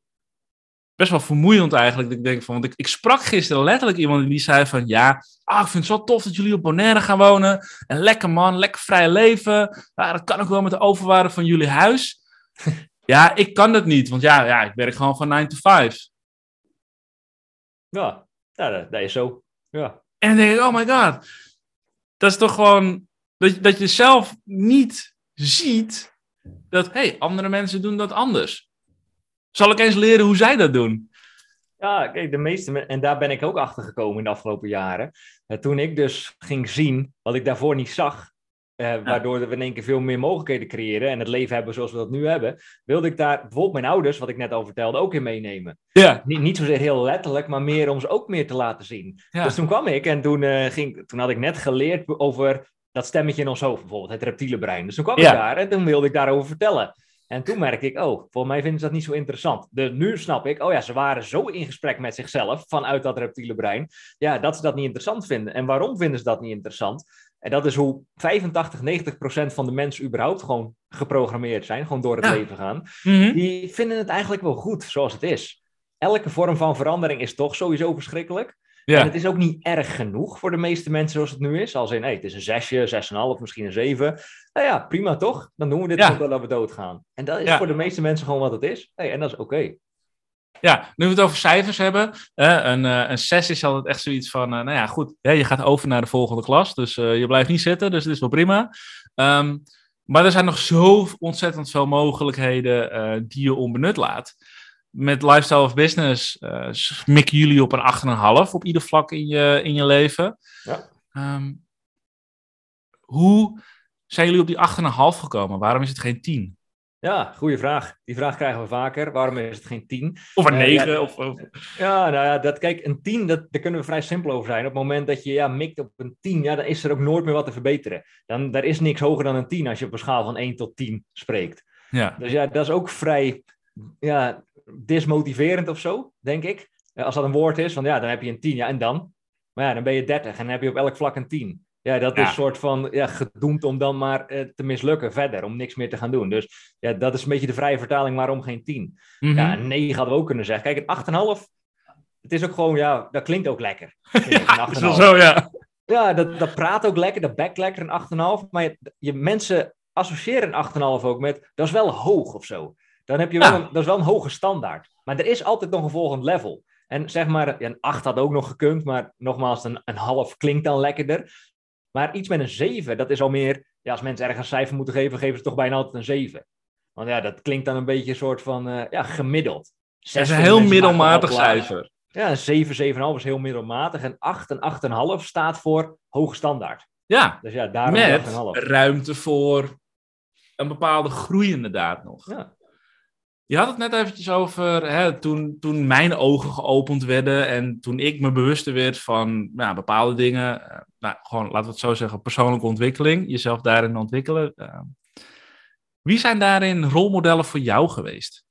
Best wel vermoeiend eigenlijk. Ik denk van, want ik, ik sprak gisteren letterlijk iemand die zei van ja, ah, ik vind het zo tof dat jullie op Bonaire gaan wonen. En lekker man, lekker vrij leven. Ja, dat kan ook wel met de overwaarde van jullie huis. ja, ik kan dat niet, want ja, ja, ik werk gewoon van 9 to 5. Ja, ja dat, dat, is zo. Ja. En dan denk ik, oh my god. Dat is toch gewoon dat, dat je zelf niet ziet dat, hé, hey, andere mensen doen dat anders. Zal ik eens leren hoe zij dat doen? Ja, kijk, de meeste, en daar ben ik ook achter gekomen in de afgelopen jaren. Toen ik dus ging zien wat ik daarvoor niet zag, uh, waardoor we in één keer veel meer mogelijkheden creëren en het leven hebben zoals we dat nu hebben, wilde ik daar bijvoorbeeld mijn ouders, wat ik net al vertelde, ook in meenemen. Ja. Niet, niet zozeer heel letterlijk, maar meer om ze ook meer te laten zien. Ja. Dus toen kwam ik en toen, uh, ging, toen had ik net geleerd over dat stemmetje in ons hoofd, bijvoorbeeld het reptiele brein. Dus toen kwam Ja. ik daar en toen wilde ik daarover vertellen. En toen merkte ik, oh, voor mij vinden ze dat niet zo interessant. Dus nu snap ik, oh ja, ze waren zo in gesprek met zichzelf vanuit dat reptiele brein, ja, dat ze dat niet interessant vinden. En waarom vinden ze dat niet interessant? En dat is hoe 85, 90 procent van de mensen überhaupt gewoon geprogrammeerd zijn, gewoon door het Ja. leven gaan. Mhm. Die vinden het eigenlijk wel goed zoals het is. Elke vorm van verandering is toch sowieso verschrikkelijk. Ja. En het is ook niet erg genoeg voor de meeste mensen zoals het nu is. Als in, hey, het is een zesje, zes en een half, misschien een zeven. Nou ja, prima toch? Dan doen we dit Ja. totdat we doodgaan. En dat is Ja. voor de meeste mensen gewoon wat het is. Hey, en dat is oké. Ja, nu we het over cijfers hebben. een, eh, een 6 is altijd echt zoiets van, eh, nou ja, goed, je gaat over naar de volgende klas. Dus eh, je blijft niet zitten, dus het is wel prima. Ehm, maar er zijn nog zo ontzettend veel mogelijkheden die je onbenut laat. Met Lifestyle of Business eh mikken jullie op een 8,5 op ieder vlak in je, in je leven. Ja. Ehm, hoe zijn jullie op die 8,5 gekomen? Waarom is het geen 10? Ja, goede vraag. Die vraag krijgen we vaker. Waarom is het geen 10? Of een Eh, 9? ja. Of, of- Ja, nou ja, dat, kijk, een 10, dat, daar kunnen we vrij simpel over zijn. Op het moment dat je ja, mikt op een 10, ja, dan is er ook nooit meer wat te verbeteren. Dan, daar is niks hoger dan een 10 als je op een schaal van 1 tot 10 spreekt. ja. Dus ja, dat is ook vrij ja, desmotiverend of zo, denk ik. Ja, Als dat een woord is, van ja, dan heb je een 10, ja, en dan? Maar ja, dan ben je 30 en dan heb je op elk vlak een 10. Ja, dat Ja. is een soort van ja, gedoemd om dan maar eh, te mislukken verder, om niks meer te gaan doen. Dus ja, dat is een beetje de vrije vertaling, waarom geen 10? Mhm. Ja, een 9 hadden we ook kunnen zeggen. Kijk, een 8,5, het is ook gewoon, ja, dat klinkt ook lekker. Ja, is wel 8,5. zo, ja. Ja, dat, dat praat ook lekker, dat bekt lekker, een 8,5. Maar je, je mensen associëren een 8,5 ook met, dat is wel hoog of zo. Dan heb je wel Ja. een, dat is wel een hoge standaard. Maar er is altijd nog een volgend level. En zeg maar, een 8 had ook nog gekund, maar nogmaals, een, een half klinkt dan lekkerder. Maar iets met een 7, dat is al meer, ja, als mensen ergens een cijfer moeten geven, geven ze toch bijna altijd een 7. Want ja, dat klinkt dan een beetje een soort van, eh, ja, gemiddeld. Zes is een heel middelmatig cijfer. Ja, een 7, 7,5 is heel middelmatig. En 8 en 8,5 staat voor hoge standaard. Ja, Dus ja, daarom met 8,5. ruimte voor een bepaalde groei inderdaad nog. Ja. Je had het net eventjes over hè, toen, toen mijn ogen geopend werden en toen ik me bewuster werd van nou, bepaalde dingen. eh, nou, gewoon, laten we het zo zeggen, persoonlijke ontwikkeling, jezelf daarin ontwikkelen. eh. wie zijn daarin rolmodellen voor jou geweest?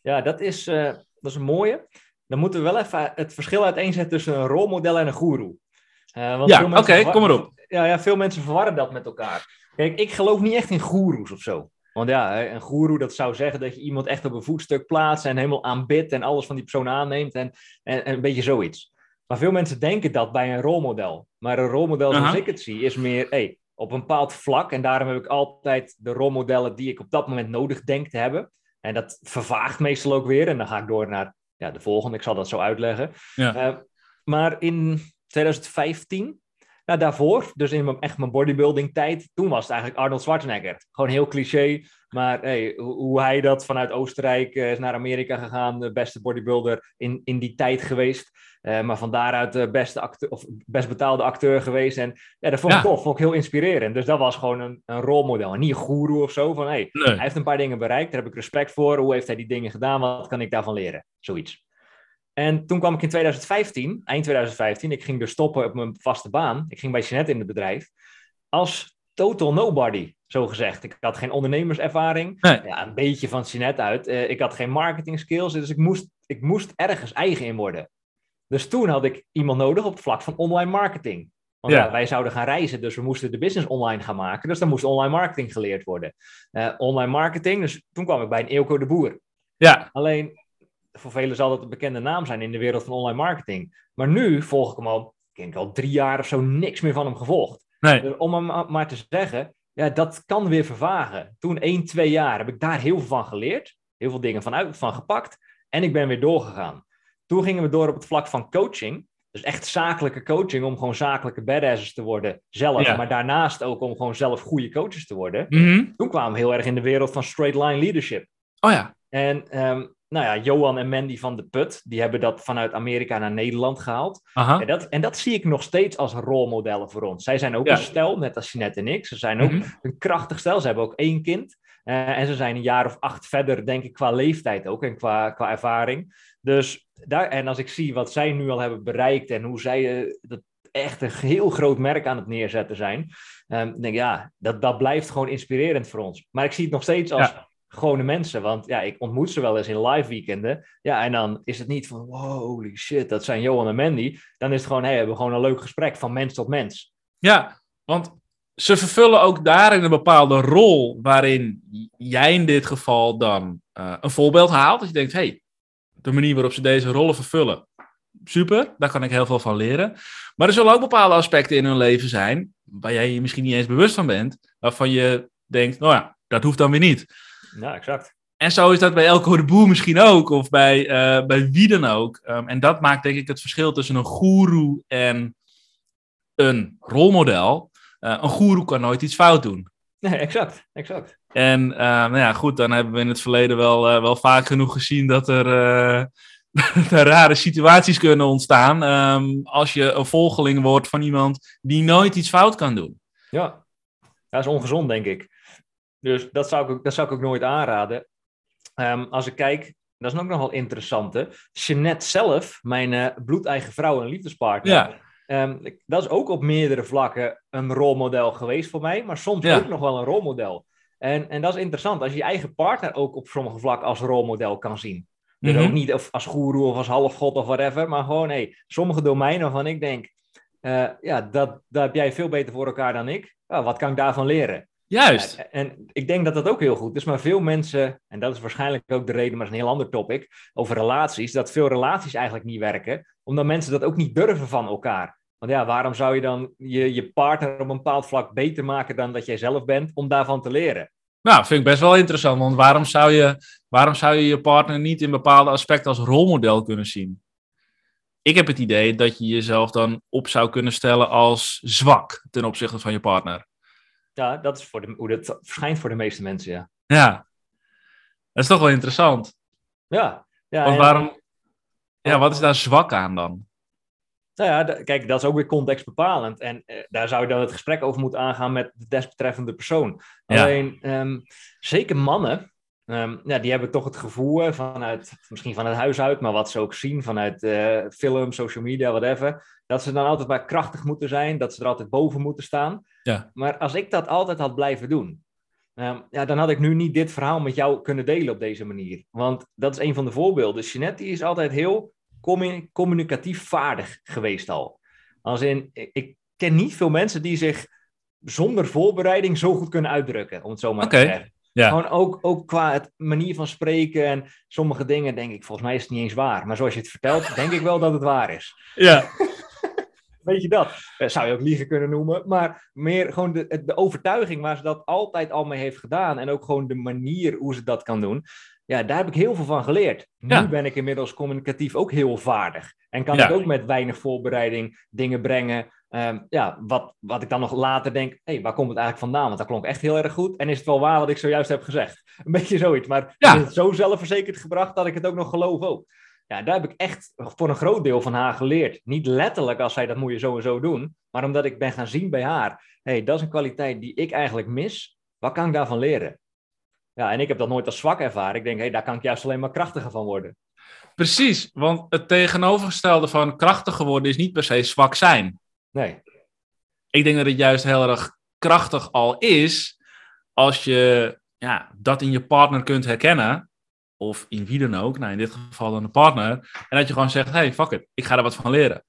Ja, dat is, eh, dat is een mooie. Dan moeten we wel even het verschil uiteenzetten tussen een rolmodel en een goeroe. Want Ja, oké, kom maar op. Ja, ja, veel mensen verwarren dat met elkaar. Kijk, ik geloof niet echt in goeroes of zo. Want ja, een goeroe, dat zou zeggen dat je iemand echt op een voetstuk plaatst en helemaal aanbidt en alles van die persoon aanneemt en, en, en een beetje zoiets. Maar veel mensen denken dat bij een rolmodel. Maar een rolmodel zoals ik het zie, is meer hey, op een bepaald vlak. En daarom heb ik altijd de rolmodellen die ik op dat moment nodig denk te hebben. En dat vervaagt meestal ook weer. En dan ga ik door naar ja, de volgende. Ik zal dat zo uitleggen. Ja. Eh, maar in 2015, nou daarvoor, dus in mijn, echt mijn bodybuilding tijd, toen was het eigenlijk Arnold Schwarzenegger. Gewoon heel cliché. Maar hey, hoe, hij dat vanuit Oostenrijk eh, is naar Amerika gegaan, de beste bodybuilder in, in die tijd geweest. Eh, maar van daaruit de beste acteur, of best betaalde acteur geweest. En ja, dat vond ik Ja. tof, vond ik heel inspirerend. Dus dat was gewoon een, een rolmodel. En niet een goeroe of zo. Van hey, Nee. hij heeft een paar dingen bereikt, daar heb ik respect voor. Hoe heeft hij die dingen gedaan? Wat kan ik daarvan leren? Zoiets. En toen kwam ik in 2015, eind 2015, ik ging dus stoppen op mijn vaste baan. Ik ging bij Jeanette in het bedrijf. Als total nobody, zo gezegd. Ik had geen ondernemerservaring. Nee. Ja, een beetje van Jeanette uit. Eh, ik had geen marketing skills, dus ik moest, ik moest ergens eigen in worden. Dus toen had ik iemand nodig op het vlak van online marketing. Want Ja. ja, wij zouden gaan reizen, dus we moesten de business online gaan maken. Dus dan moest online marketing geleerd worden. Eh, online marketing, dus toen kwam ik bij een Eelco de Boer. Ja, Alleen, voor velen zal dat een bekende naam zijn in de wereld van online marketing. Maar nu volg ik hem al, ik denk al drie jaar of zo, niks meer van hem gevolgd. nee. Dus om hem ma- maar te zeggen, ja, dat kan weer vervagen. Toen één, twee jaar heb ik daar heel veel van geleerd. Heel veel dingen van, van gepakt. En ik ben weer doorgegaan. Toen gingen we door op het vlak van coaching. Dus echt zakelijke coaching om gewoon zakelijke badasses te worden zelf. Ja. Maar daarnaast ook om gewoon zelf goede coaches te worden. Mhm. Toen kwamen we heel erg in de wereld van straight line leadership. Oh ja. En ehm, nou ja, Johan en Mandy van de Put, die hebben dat vanuit Amerika naar Nederland gehaald. Aha. En dat, en dat zie ik nog steeds als rolmodellen voor ons. Zij zijn ook Ja. een stel, net als Jeanette en ik. Ze zijn ook Mhm. een krachtig stel. Ze hebben ook één kind. Eh, en ze zijn een jaar of acht verder, denk ik, qua leeftijd ook en qua, qua ervaring. Dus daar, en als ik zie wat zij nu al hebben bereikt en hoe zij eh, dat echt een heel groot merk aan het neerzetten zijn, ehm, denk ik, ja, dat, dat blijft gewoon inspirerend voor ons. Maar ik zie het nog steeds als Ja. Gewone mensen, want ja, ik ontmoet ze wel eens in live weekenden. Ja, en dan is het niet van, wow, holy shit, dat zijn Johan en Mandy. Dan is het gewoon, hey, we hebben gewoon een leuk gesprek van mens tot mens. Ja, want ze vervullen ook daarin een bepaalde rol waarin jij in dit geval dan eh, een voorbeeld haalt. Dat je denkt, hey, de manier waarop ze deze rollen vervullen super, daar kan ik heel veel van leren. Maar er zullen ook bepaalde aspecten in hun leven zijn, waar jij je misschien niet eens bewust van bent, waarvan je denkt, nou ja, dat hoeft dan weer niet. Ja, exact. En zo is dat bij Elko de Boer misschien ook, of bij, uh, bij wie dan ook. Um, en dat maakt denk ik het verschil tussen een goeroe en een rolmodel. Uh, een goeroe kan nooit iets fout doen. Nee, exact, exact. En uh, nou ja, goed, dan hebben we in het verleden wel, wel vaak genoeg gezien dat er, er rare situaties kunnen ontstaan. Um, als je een volgeling wordt van iemand die nooit iets fout kan doen. Ja, dat is ongezond, denk ik. Dus dat zou ik, dat zou ik ook nooit aanraden. Um, als ik kijk, dat is ook nogal interessant. Hè? Jeanette zelf, mijn uh, bloedeigen vrouw en liefdespartner. Ja. Um, dat is ook op meerdere vlakken een rolmodel geweest voor mij, maar soms ja. ook nog wel een rolmodel. En, en dat is interessant, als je je eigen partner ook op sommige vlakken als rolmodel kan zien. Dus mm -hmm. ook niet of als goeroe of als halfgod of whatever, maar gewoon hey, sommige domeinen waarvan ik denk, uh, ja, dat, dat heb jij veel beter voor elkaar dan ik. Wat kan ik daarvan leren? Juist. Ja, en ik denk dat dat ook heel goed is, maar veel mensen, en dat is waarschijnlijk ook de reden, maar dat is een heel ander topic, over relaties, dat veel relaties eigenlijk niet werken, omdat mensen dat ook niet durven van elkaar. Want ja, waarom zou je dan je, je partner op een bepaald vlak beter maken dan dat jij zelf bent, om daarvan te leren? Nou, vind ik best wel interessant, want waarom zou je waarom zou je, je partner niet in bepaalde aspecten als rolmodel kunnen zien? Ik heb het idee dat je jezelf dan op zou kunnen stellen als zwak ten opzichte van je partner. Ja, dat is voor de, hoe dat verschijnt voor de meeste mensen, ja. Ja, dat is toch wel interessant. Ja. ja Want waarom, ja, wat is daar zwak aan dan? Nou ja, kijk, dat is ook weer contextbepalend. En eh, daar zou je dan het gesprek over moeten aangaan met de desbetreffende persoon. Ja. Alleen, um, zeker mannen, um, ja, die hebben toch het gevoel vanuit, misschien vanuit huis uit, maar wat ze ook zien vanuit uh, film, social media, whatever, dat ze dan altijd maar krachtig moeten zijn, dat ze er altijd boven moeten staan. Ja. Maar als ik dat altijd had blijven doen, um, ja, dan had ik nu niet dit verhaal met jou kunnen delen op deze manier. Want dat is een van de voorbeelden. Jeanette die is altijd heel communicatief vaardig geweest al. Als in, ik ken niet veel mensen die zich zonder voorbereiding zo goed kunnen uitdrukken, om het zo maar okay. te zeggen. Ja. Gewoon ook, ook qua het manier van spreken en sommige dingen denk ik, volgens mij is het niet eens waar. Maar zoals je het vertelt, denk ik wel dat het waar is. Ja. Weet je dat? Zou je ook liegen kunnen noemen. Maar meer gewoon de, de overtuiging waar ze dat altijd al mee heeft gedaan. En ook gewoon de manier hoe ze dat kan doen. Ja, daar heb ik heel veel van geleerd. Ja. Nu ben ik inmiddels communicatief ook heel vaardig. En kan Ja. ik ook met weinig voorbereiding dingen brengen. Ehm, ja, wat, wat ik dan nog later denk, hé, hey, waar komt het eigenlijk vandaan? Want dat klonk echt heel erg goed. En is het wel waar wat ik zojuist heb gezegd? Een beetje zoiets. Maar Ja. is het zo zelfverzekerd gebracht dat ik het ook nog geloof ook. Ja, daar heb ik echt voor een groot deel van haar geleerd. Niet letterlijk als zij dat moet je zo en zo doen. Maar omdat ik ben gaan zien bij haar. Hé, hey, dat is een kwaliteit die ik eigenlijk mis. Wat kan ik daarvan leren? Ja, en ik heb dat nooit als zwak ervaren. Ik denk, hé, hey, daar kan ik juist alleen maar krachtiger van worden. Precies, want het tegenovergestelde van krachtig worden is niet per se zwak zijn. Nee. Ik denk dat het juist heel erg krachtig al is als je ja, dat in je partner kunt herkennen. Of in wie dan ook, nou in dit geval dan de partner. En dat je gewoon zegt, hey, fuck it, ik ga er wat van leren.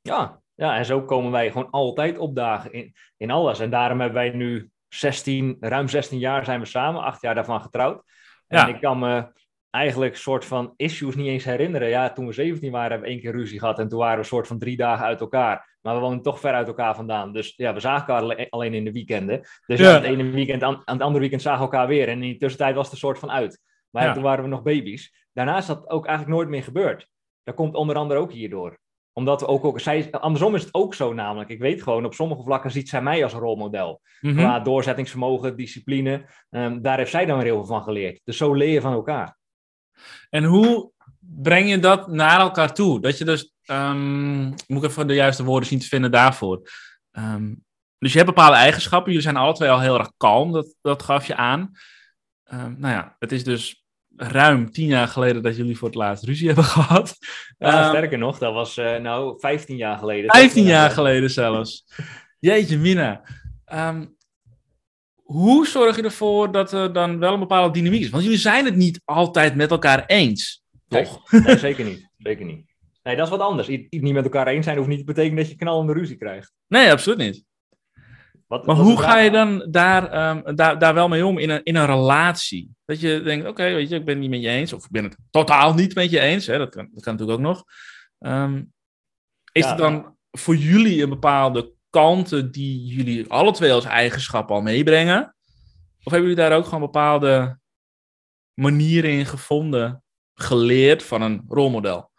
Ja, ja, en zo komen wij gewoon altijd opdagen in, in alles. En daarom hebben wij nu 16, ruim 16 jaar zijn we samen, acht jaar daarvan getrouwd. En Ja. ik kan me eigenlijk soort van issues niet eens herinneren. Ja, toen we 17 waren hebben we één keer ruzie gehad en toen waren we soort van drie dagen uit elkaar. Maar we woonden toch ver uit elkaar vandaan. Dus ja, we zagen elkaar alle- alleen in de weekenden. Dus Ja. het ene weekend, aan, aan het andere weekend zagen we elkaar weer. En in die tussentijd was het een soort van uit. Maar Ja. toen waren we nog baby's. Daarna is dat ook eigenlijk nooit meer gebeurd. Dat komt onder andere ook hierdoor omdat we ook, ook zij, andersom is het ook zo namelijk. Ik weet gewoon, op sommige vlakken ziet zij mij als een rolmodel. Mhm. Qua doorzettingsvermogen, discipline. Ehm, daar heeft zij dan weer heel veel van geleerd. Dus zo leer je van elkaar. En hoe breng je dat naar elkaar toe? Dat je dus, ehm, moet ik even de juiste woorden zien te vinden daarvoor. Ehm, dus je hebt bepaalde eigenschappen. Jullie zijn alle twee al heel erg kalm, dat, dat gaf je aan. Ehm, nou ja, het is dus ruim tien jaar geleden dat jullie voor het laatst ruzie hebben gehad. Ja, sterker nog, dat was eh, nou 15 jaar geleden. 15 jaar geleden zelfs. Jeetje, Mina. Hoe zorg je ervoor dat er dan wel een bepaalde dynamiek is? Want jullie zijn het niet altijd met elkaar eens. Toch? Nee, zeker niet. Zeker niet. Nee, dat is wat anders. I- Niet met elkaar eens zijn hoeft niet te betekenen dat je knallende ruzie krijgt. Nee, absoluut niet. Wat, Maar wat hoe ga je dan daar, ehm, daar, daar wel mee om in een, in een relatie? Dat je denkt, oké, weet je, ik ben het niet met je eens. Of ik ben het totaal niet met je eens. Hè? Dat, kan, dat kan natuurlijk ook nog. Ehm, is Ja. er dan voor jullie een bepaalde kanten die jullie alle twee als eigenschap al meebrengen? Of hebben jullie daar ook gewoon bepaalde manieren in gevonden, geleerd van een rolmodel?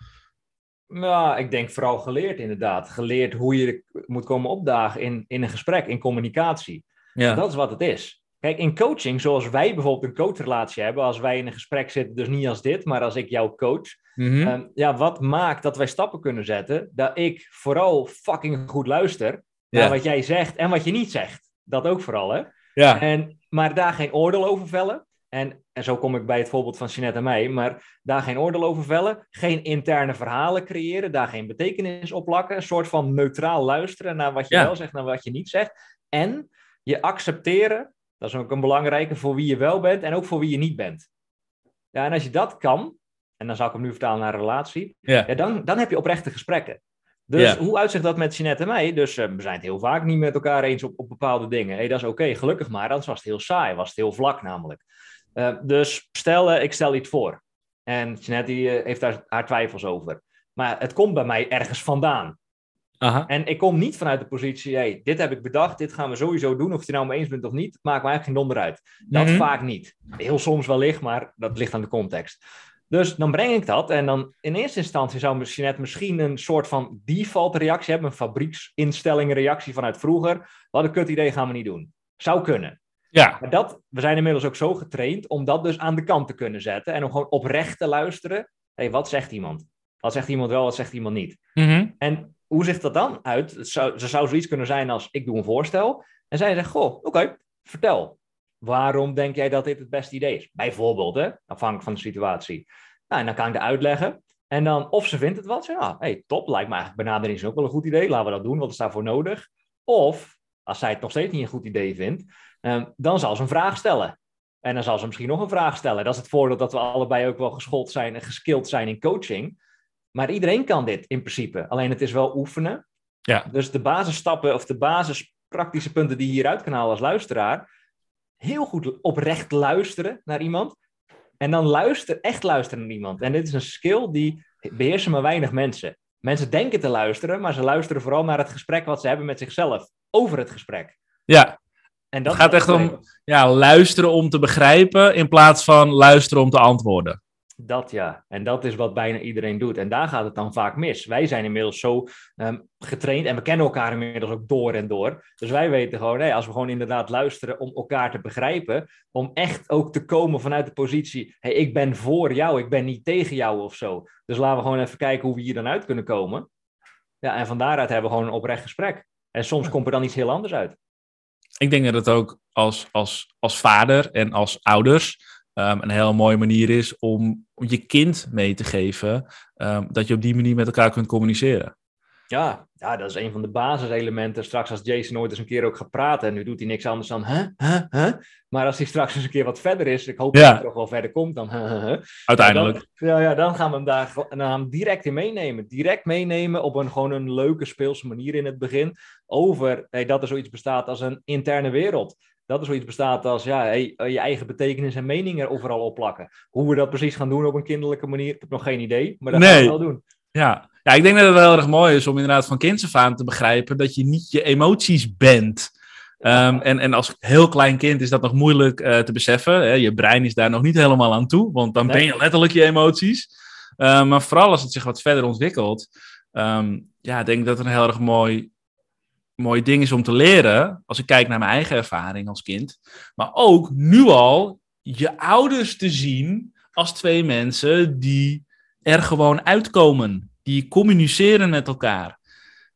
Ja, ik denk vooral geleerd inderdaad. Geleerd hoe je moet komen opdagen in, in een gesprek, in communicatie. Ja, Dat is wat het is. Kijk, in coaching, zoals wij bijvoorbeeld een coachrelatie hebben, als wij in een gesprek zitten, dus niet als dit, maar als ik jou coach. Mhm. Ehm, ja, wat maakt dat wij stappen kunnen zetten? Dat ik vooral fucking goed luister naar wat jij zegt en wat je niet zegt. Dat ook vooral, hè? ja. En, maar daar geen oordeel over vellen. En, en zo kom ik bij het voorbeeld van Jeanette en mij. Maar daar geen oordeel over vellen. Geen interne verhalen creëren. Daar geen betekenis op plakken. Een soort van neutraal luisteren naar wat je Ja. wel zegt, naar wat je niet zegt. En je accepteren. Dat is ook een belangrijke voor wie je wel bent en ook voor wie je niet bent. Ja, en als je dat kan, en dan zou ik hem nu vertalen naar een relatie, Ja. ja, dan, dan heb je oprechte gesprekken. Dus Ja. hoe uitzicht dat met Jeanette en mij? Dus eh, we zijn het heel vaak niet met elkaar eens op, op bepaalde dingen. Hey, dat is oké, gelukkig maar. Anders was het heel saai, was het heel vlak namelijk. Eh, dus stel, eh, ik stel iets voor. En Jeanette die, eh, heeft daar haar twijfels over. Maar het komt bij mij ergens vandaan. Aha. En ik kom niet vanuit de positie, hey, dit heb ik bedacht, dit gaan we sowieso doen. Of je het nou mee eens bent of niet, maakt me eigenlijk geen donder uit. Dat Mhm. vaak niet. Heel soms wellicht, maar dat ligt aan de context. Dus dan breng ik dat en dan in eerste instantie zou Jeanette misschien een soort van default reactie hebben, een fabrieksinstelling reactie vanuit vroeger. Wat een kut idee gaan we niet doen. Zou kunnen. Ja. Maar dat, we zijn inmiddels ook zo getraind om dat dus aan de kant te kunnen zetten en om gewoon oprecht te luisteren. hey, wat zegt iemand? Wat zegt iemand wel, wat zegt iemand niet? Mhm. En hoe ziet dat dan uit? Het zou, er zou zoiets kunnen zijn als ik doe een voorstel. En zij zegt, goh, oké, vertel. Waarom denk jij dat dit het beste idee is? Bijvoorbeeld, hè, afhankelijk van de situatie. Nou, en dan kan ik het uitleggen. En dan, of ze vindt het wat, ze, nou, hey, top, lijkt me eigenlijk benadering is ook wel een goed idee. Laten we dat doen, wat is daarvoor nodig? Of, als zij het nog steeds niet een goed idee vindt, eh, dan zal ze een vraag stellen. En dan zal ze misschien nog een vraag stellen. Dat is het voordeel dat we allebei ook wel geschoold zijn en geskild zijn in coaching. Maar iedereen kan dit in principe. Alleen het is wel oefenen. Ja. Dus de basisstappen of de basis praktische punten die je hieruit kan halen als luisteraar. Heel goed oprecht luisteren naar iemand. En dan luisteren, echt luisteren naar iemand. En dit is een skill die beheersen maar weinig mensen. Mensen denken te luisteren, maar ze luisteren vooral naar het gesprek wat ze hebben met zichzelf. Over het gesprek. Ja, En dat Het gaat echt om- ja, luisteren om te begrijpen in plaats van luisteren om te antwoorden. Dat ja, en dat is wat bijna iedereen doet. En daar gaat het dan vaak mis. Wij zijn inmiddels zo ehm, getraind en we kennen elkaar inmiddels ook door en door. Dus wij weten gewoon, hey, als we gewoon inderdaad luisteren om elkaar te begrijpen, om echt ook te komen vanuit de positie, hey, ik ben voor jou, ik ben niet tegen jou of zo. Dus laten we gewoon even kijken hoe we hier dan uit kunnen komen. Ja, en van daaruit hebben we gewoon een oprecht gesprek. En soms komt er dan iets heel anders uit. Ik denk dat het ook als, als, als vader en als ouders ehm, een heel mooie manier is om je kind mee te geven ehm, dat je op die manier met elkaar kunt communiceren. Ja, ja, dat is een van de basiselementen. Straks als Jason ooit eens een keer ook gaat praten, en nu doet hij niks anders dan, huh, huh, huh. Maar als hij straks eens een keer wat verder is, ik hoop Ja. dat hij toch wel verder komt dan. Uiteindelijk. Ja, dan, ja, ja, dan gaan we hem daar dan gaan we hem direct in meenemen. Direct meenemen op een gewoon een leuke speelse manier in het begin. Over hey, dat er zoiets bestaat als een interne wereld. Dat er zoiets bestaat als ja, hey, je eigen betekenis en mening er overal opplakken. Hoe we dat precies gaan doen op een kinderlijke manier, ik heb nog geen idee. Maar dat gaan we wel doen. Ja. Ja, ik denk dat het wel heel erg mooi is om inderdaad van kinds af aan te begrijpen dat je niet je emoties bent. Ehm, en, en als heel klein kind is dat nog moeilijk eh, te beseffen. Hè? Je brein is daar nog niet helemaal aan toe, want dan ben je letterlijk je emoties. Ehm, maar vooral als het zich wat verder ontwikkelt, ehm, ja, ik denk dat het een heel erg mooi, mooi ding is om te leren. Als ik kijk naar mijn eigen ervaring als kind. Maar ook nu al je ouders te zien als twee mensen die er gewoon uitkomen. Die communiceren met elkaar.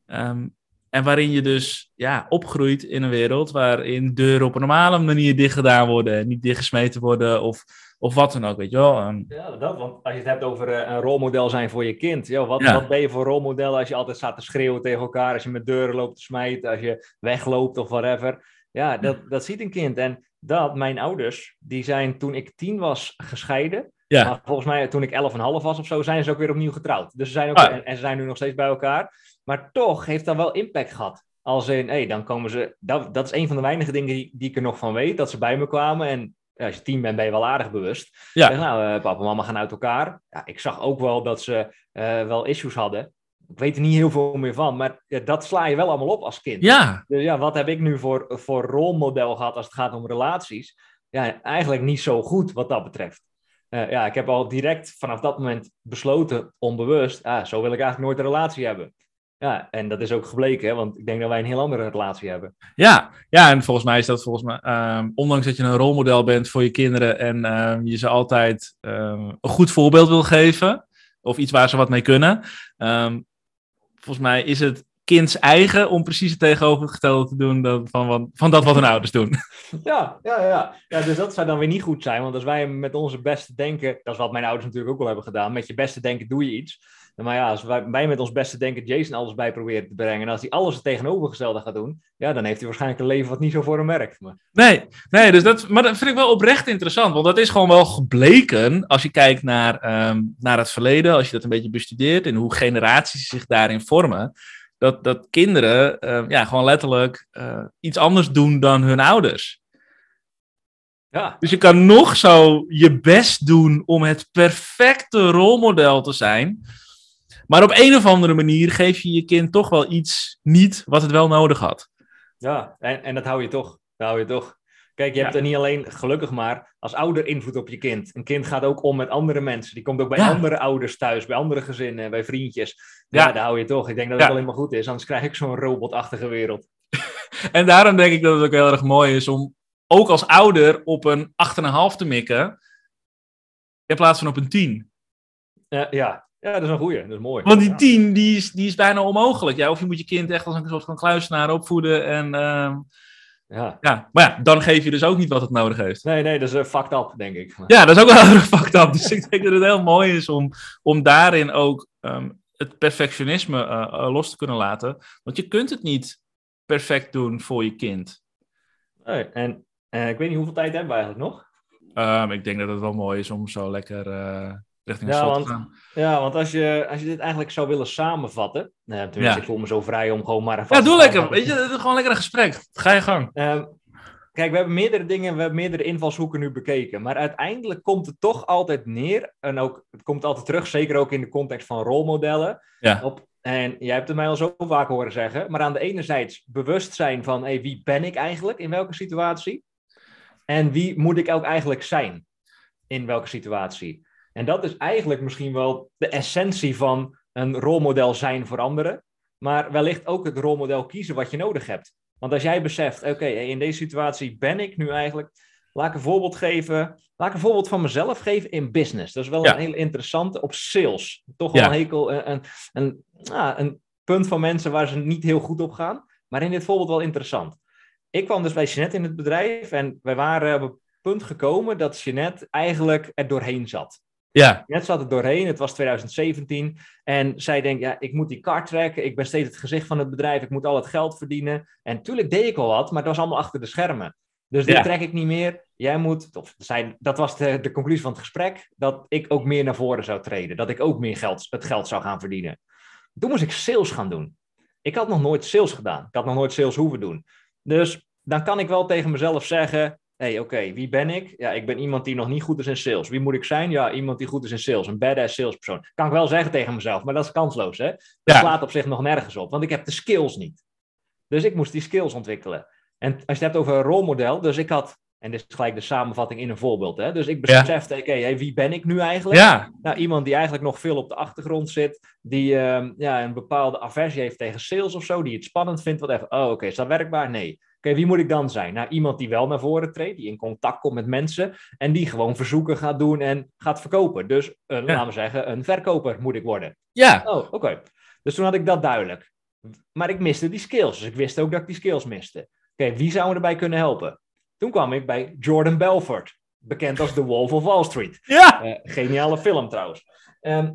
Ehm, en waarin je dus ja, opgroeit in een wereld waarin deuren op een normale manier dicht gedaan worden en niet dichtgesmeten worden of, of wat dan ook, weet je wel. Ehm, Ja, dat, want als je het hebt over eh, een rolmodel zijn voor je kind. Ja, wat, Ja. wat ben je voor rolmodel als je altijd staat te schreeuwen tegen elkaar, als je met deuren loopt te smijten, als je wegloopt of whatever. Ja, dat, dat ziet een kind. En dat, mijn ouders, die zijn toen ik tien was gescheiden. Ja. Maar volgens mij toen ik elf en half was of zo, zijn ze ook weer opnieuw getrouwd. Dus ze zijn ook, Ah. en, en ze zijn nu nog steeds bij elkaar. Maar toch heeft dat wel impact gehad. Als in, hé, dan komen ze... Dat, dat is een van de weinige dingen die, die ik er nog van weet. Dat ze bij me kwamen en ja, als je tien bent, ben je wel aardig bewust. Ja. Zeg, nou, uh, papa en mama gaan uit elkaar. Ja, ik zag ook wel dat ze uh, wel issues hadden. Ik weet er niet heel veel meer van, maar dat sla je wel allemaal op als kind. Ja. Dus ja, wat heb ik nu voor, voor rolmodel gehad als het gaat om relaties? Ja, eigenlijk niet zo goed wat dat betreft. Uh, ja, ik heb al direct vanaf dat moment besloten, onbewust, ah, zo wil ik eigenlijk nooit een relatie hebben. Ja, en dat is ook gebleken, hè, want ik denk dat wij een heel andere relatie hebben. Ja, ja en volgens mij is dat volgens mij, um, ondanks dat je een rolmodel bent voor je kinderen en um, je ze altijd um, een goed voorbeeld wil geven, of iets waar ze wat mee kunnen, volgens mij is het kinds eigen om precies het tegenovergestelde te doen dan van, van, van dat wat hun ouders doen. Ja, ja, ja. ja, dus dat zou dan weer niet goed zijn, want als wij met onze beste denken, dat is wat mijn ouders natuurlijk ook al hebben gedaan, met je beste denken doe je iets. Maar ja, als wij, wij met ons beste denken Jason alles bij proberen te brengen. En als hij alles het tegenovergestelde gaat doen, ja, dan heeft hij waarschijnlijk een leven wat niet zo voor hem werkt. Maar... Nee, nee dus dat, maar dat vind ik wel oprecht interessant. Want dat is gewoon wel gebleken als je kijkt naar, um, naar het verleden, als je dat een beetje bestudeert en hoe generaties zich daarin vormen. Dat, dat kinderen uh, ja, gewoon letterlijk uh, iets anders doen dan hun ouders. Ja. Dus je kan nog zo je best doen om het perfecte rolmodel te zijn. Maar op een of andere manier geef je je kind toch wel iets niet wat het wel nodig had. Ja, en, en dat hou je toch. Dat hou je toch. Kijk, je hebt er niet alleen, gelukkig maar, als ouder invloed op je kind. Een kind gaat ook om met andere mensen. Die komt ook bij andere ouders thuis, bij andere gezinnen, bij vriendjes. Ja. Daar hou je toch. Ik denk dat het alleen maar goed is, anders krijg ik zo'n robotachtige wereld. En daarom denk ik dat het ook heel erg mooi is om ook als ouder op een 8,5 te mikken. In plaats van op een 10. Ja, ja. ja, dat is een goeie. Dat is mooi. Want die Ja. 10 die is, die is bijna onmogelijk. Ja, of je moet je kind echt als een soort van kluisenaar opvoeden. En, ehm, Ja. ja. Maar ja, dan geef je dus ook niet wat het nodig heeft. Nee, nee, dat is uh, fucked up, denk ik. Ja, dat is ook wel erg fucked up. Dus ik denk dat het heel mooi is om, om daarin ook ehm, het perfectionisme eh, eh, los te kunnen laten. Want je kunt het niet perfect doen voor je kind. Nee, en eh, ik weet niet hoeveel tijd hebben we eigenlijk nog. Ehm, ik denk dat het wel mooi is om zo lekker eh, richting Ja, want- gaan. Ja, want als je, als je dit eigenlijk zou willen samenvatten. Nou, tenminste, Ja. ik voel me zo vrij om gewoon maar Ja, doe lekker. Weet je, het is gewoon lekker een gesprek. Ga je gang. Ehm, kijk, we hebben meerdere dingen, we hebben meerdere invalshoeken nu bekeken. Maar uiteindelijk komt het toch altijd neer. En ook, het komt altijd terug, zeker ook in de context van rolmodellen. Ja. Op, en jij hebt het mij al zo vaak horen zeggen. Maar aan de ene zijde bewust zijn van hey, wie ben ik eigenlijk in welke situatie? En wie moet ik ook eigenlijk zijn in welke situatie? En dat is eigenlijk misschien wel de essentie van een rolmodel zijn voor anderen. Maar wellicht ook het rolmodel kiezen wat je nodig hebt. Want als jij beseft, oké, in deze situatie ben ik nu eigenlijk. Laat ik een voorbeeld geven. Laat ik een voorbeeld van mezelf geven in business. Dat is wel Ja. een hele interessante. Op sales. Toch wel Ja. een hekel. Een, een, een, ah, een punt van mensen waar ze niet heel goed op gaan. Maar in dit voorbeeld wel interessant. Ik kwam dus bij Jeanette in het bedrijf. En wij waren op het punt gekomen dat Jeanette eigenlijk er doorheen zat. Ja, Net zat het doorheen, het was 2017. En zij denkt, ja, ik moet die kar trekken. Ik ben steeds het gezicht van het bedrijf. Ik moet al het geld verdienen. En tuurlijk deed ik al wat, maar dat was allemaal achter de schermen. Dus dit Ja. trek ik niet meer. Jij moet, of zij, dat was de, de conclusie van het gesprek, dat ik ook meer naar voren zou treden. Dat ik ook meer geld, het geld zou gaan verdienen. Toen moest ik sales gaan doen. Ik had nog nooit sales gedaan. Ik had nog nooit sales hoeven doen. Dus dan kan ik wel tegen mezelf zeggen, hey, oké, wie ben ik? Ja, ik ben iemand die nog niet goed is in sales. Wie moet ik zijn? Ja, iemand die goed is in sales. Een badass salespersoon. Kan ik wel zeggen tegen mezelf, maar dat is kansloos, hè? Dat Ja. slaat op zich nog nergens op, want ik heb de skills niet. Dus ik moest die skills ontwikkelen. En als je het hebt over een rolmodel, dus ik had, en dit is gelijk de samenvatting in een voorbeeld, hè? Dus ik Ja. besefte, oké, hey, wie ben ik nu eigenlijk? ja, Nou, iemand die eigenlijk nog veel op de achtergrond zit, die ehm, ja, een bepaalde aversie heeft tegen sales of zo, die het spannend vindt, wat even, oh oké, is dat werkbaar? Nee. Oké, wie moet ik dan zijn? Nou, iemand die wel naar voren treedt, die in contact komt met mensen en die gewoon verzoeken gaat doen en gaat verkopen. Dus, een, laten we zeggen, een verkoper moet ik worden. ja, Oh, oké. Dus toen had ik dat duidelijk. Maar ik miste die skills, dus ik wist ook dat ik die skills miste. Oké, wie zou me erbij kunnen helpen? Toen kwam ik bij Jordan Belfort, bekend als The Wolf of Wall Street. ja. Eh, geniale film trouwens. Ehm,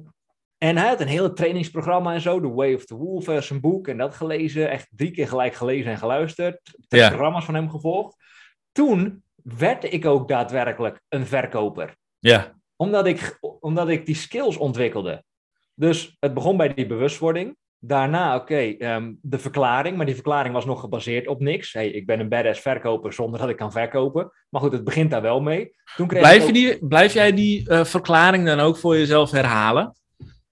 en hij had een hele trainingsprogramma en zo, The Way of the Wolf, eh, zijn boek en dat gelezen. Echt drie keer gelijk gelezen en geluisterd. Ja. programma's van hem gevolgd. Toen werd ik ook daadwerkelijk een verkoper. ja. Omdat ik, omdat ik die skills ontwikkelde. Dus het begon bij die bewustwording. Daarna, oké, ehm, de verklaring. Maar die verklaring was nog gebaseerd op niks. Hey, ik ben een badass verkoper zonder dat ik kan verkopen. Maar goed, het begint daar wel mee. Toen kreeg blijf, je die, blijf jij die uh, verklaring dan ook voor jezelf herhalen?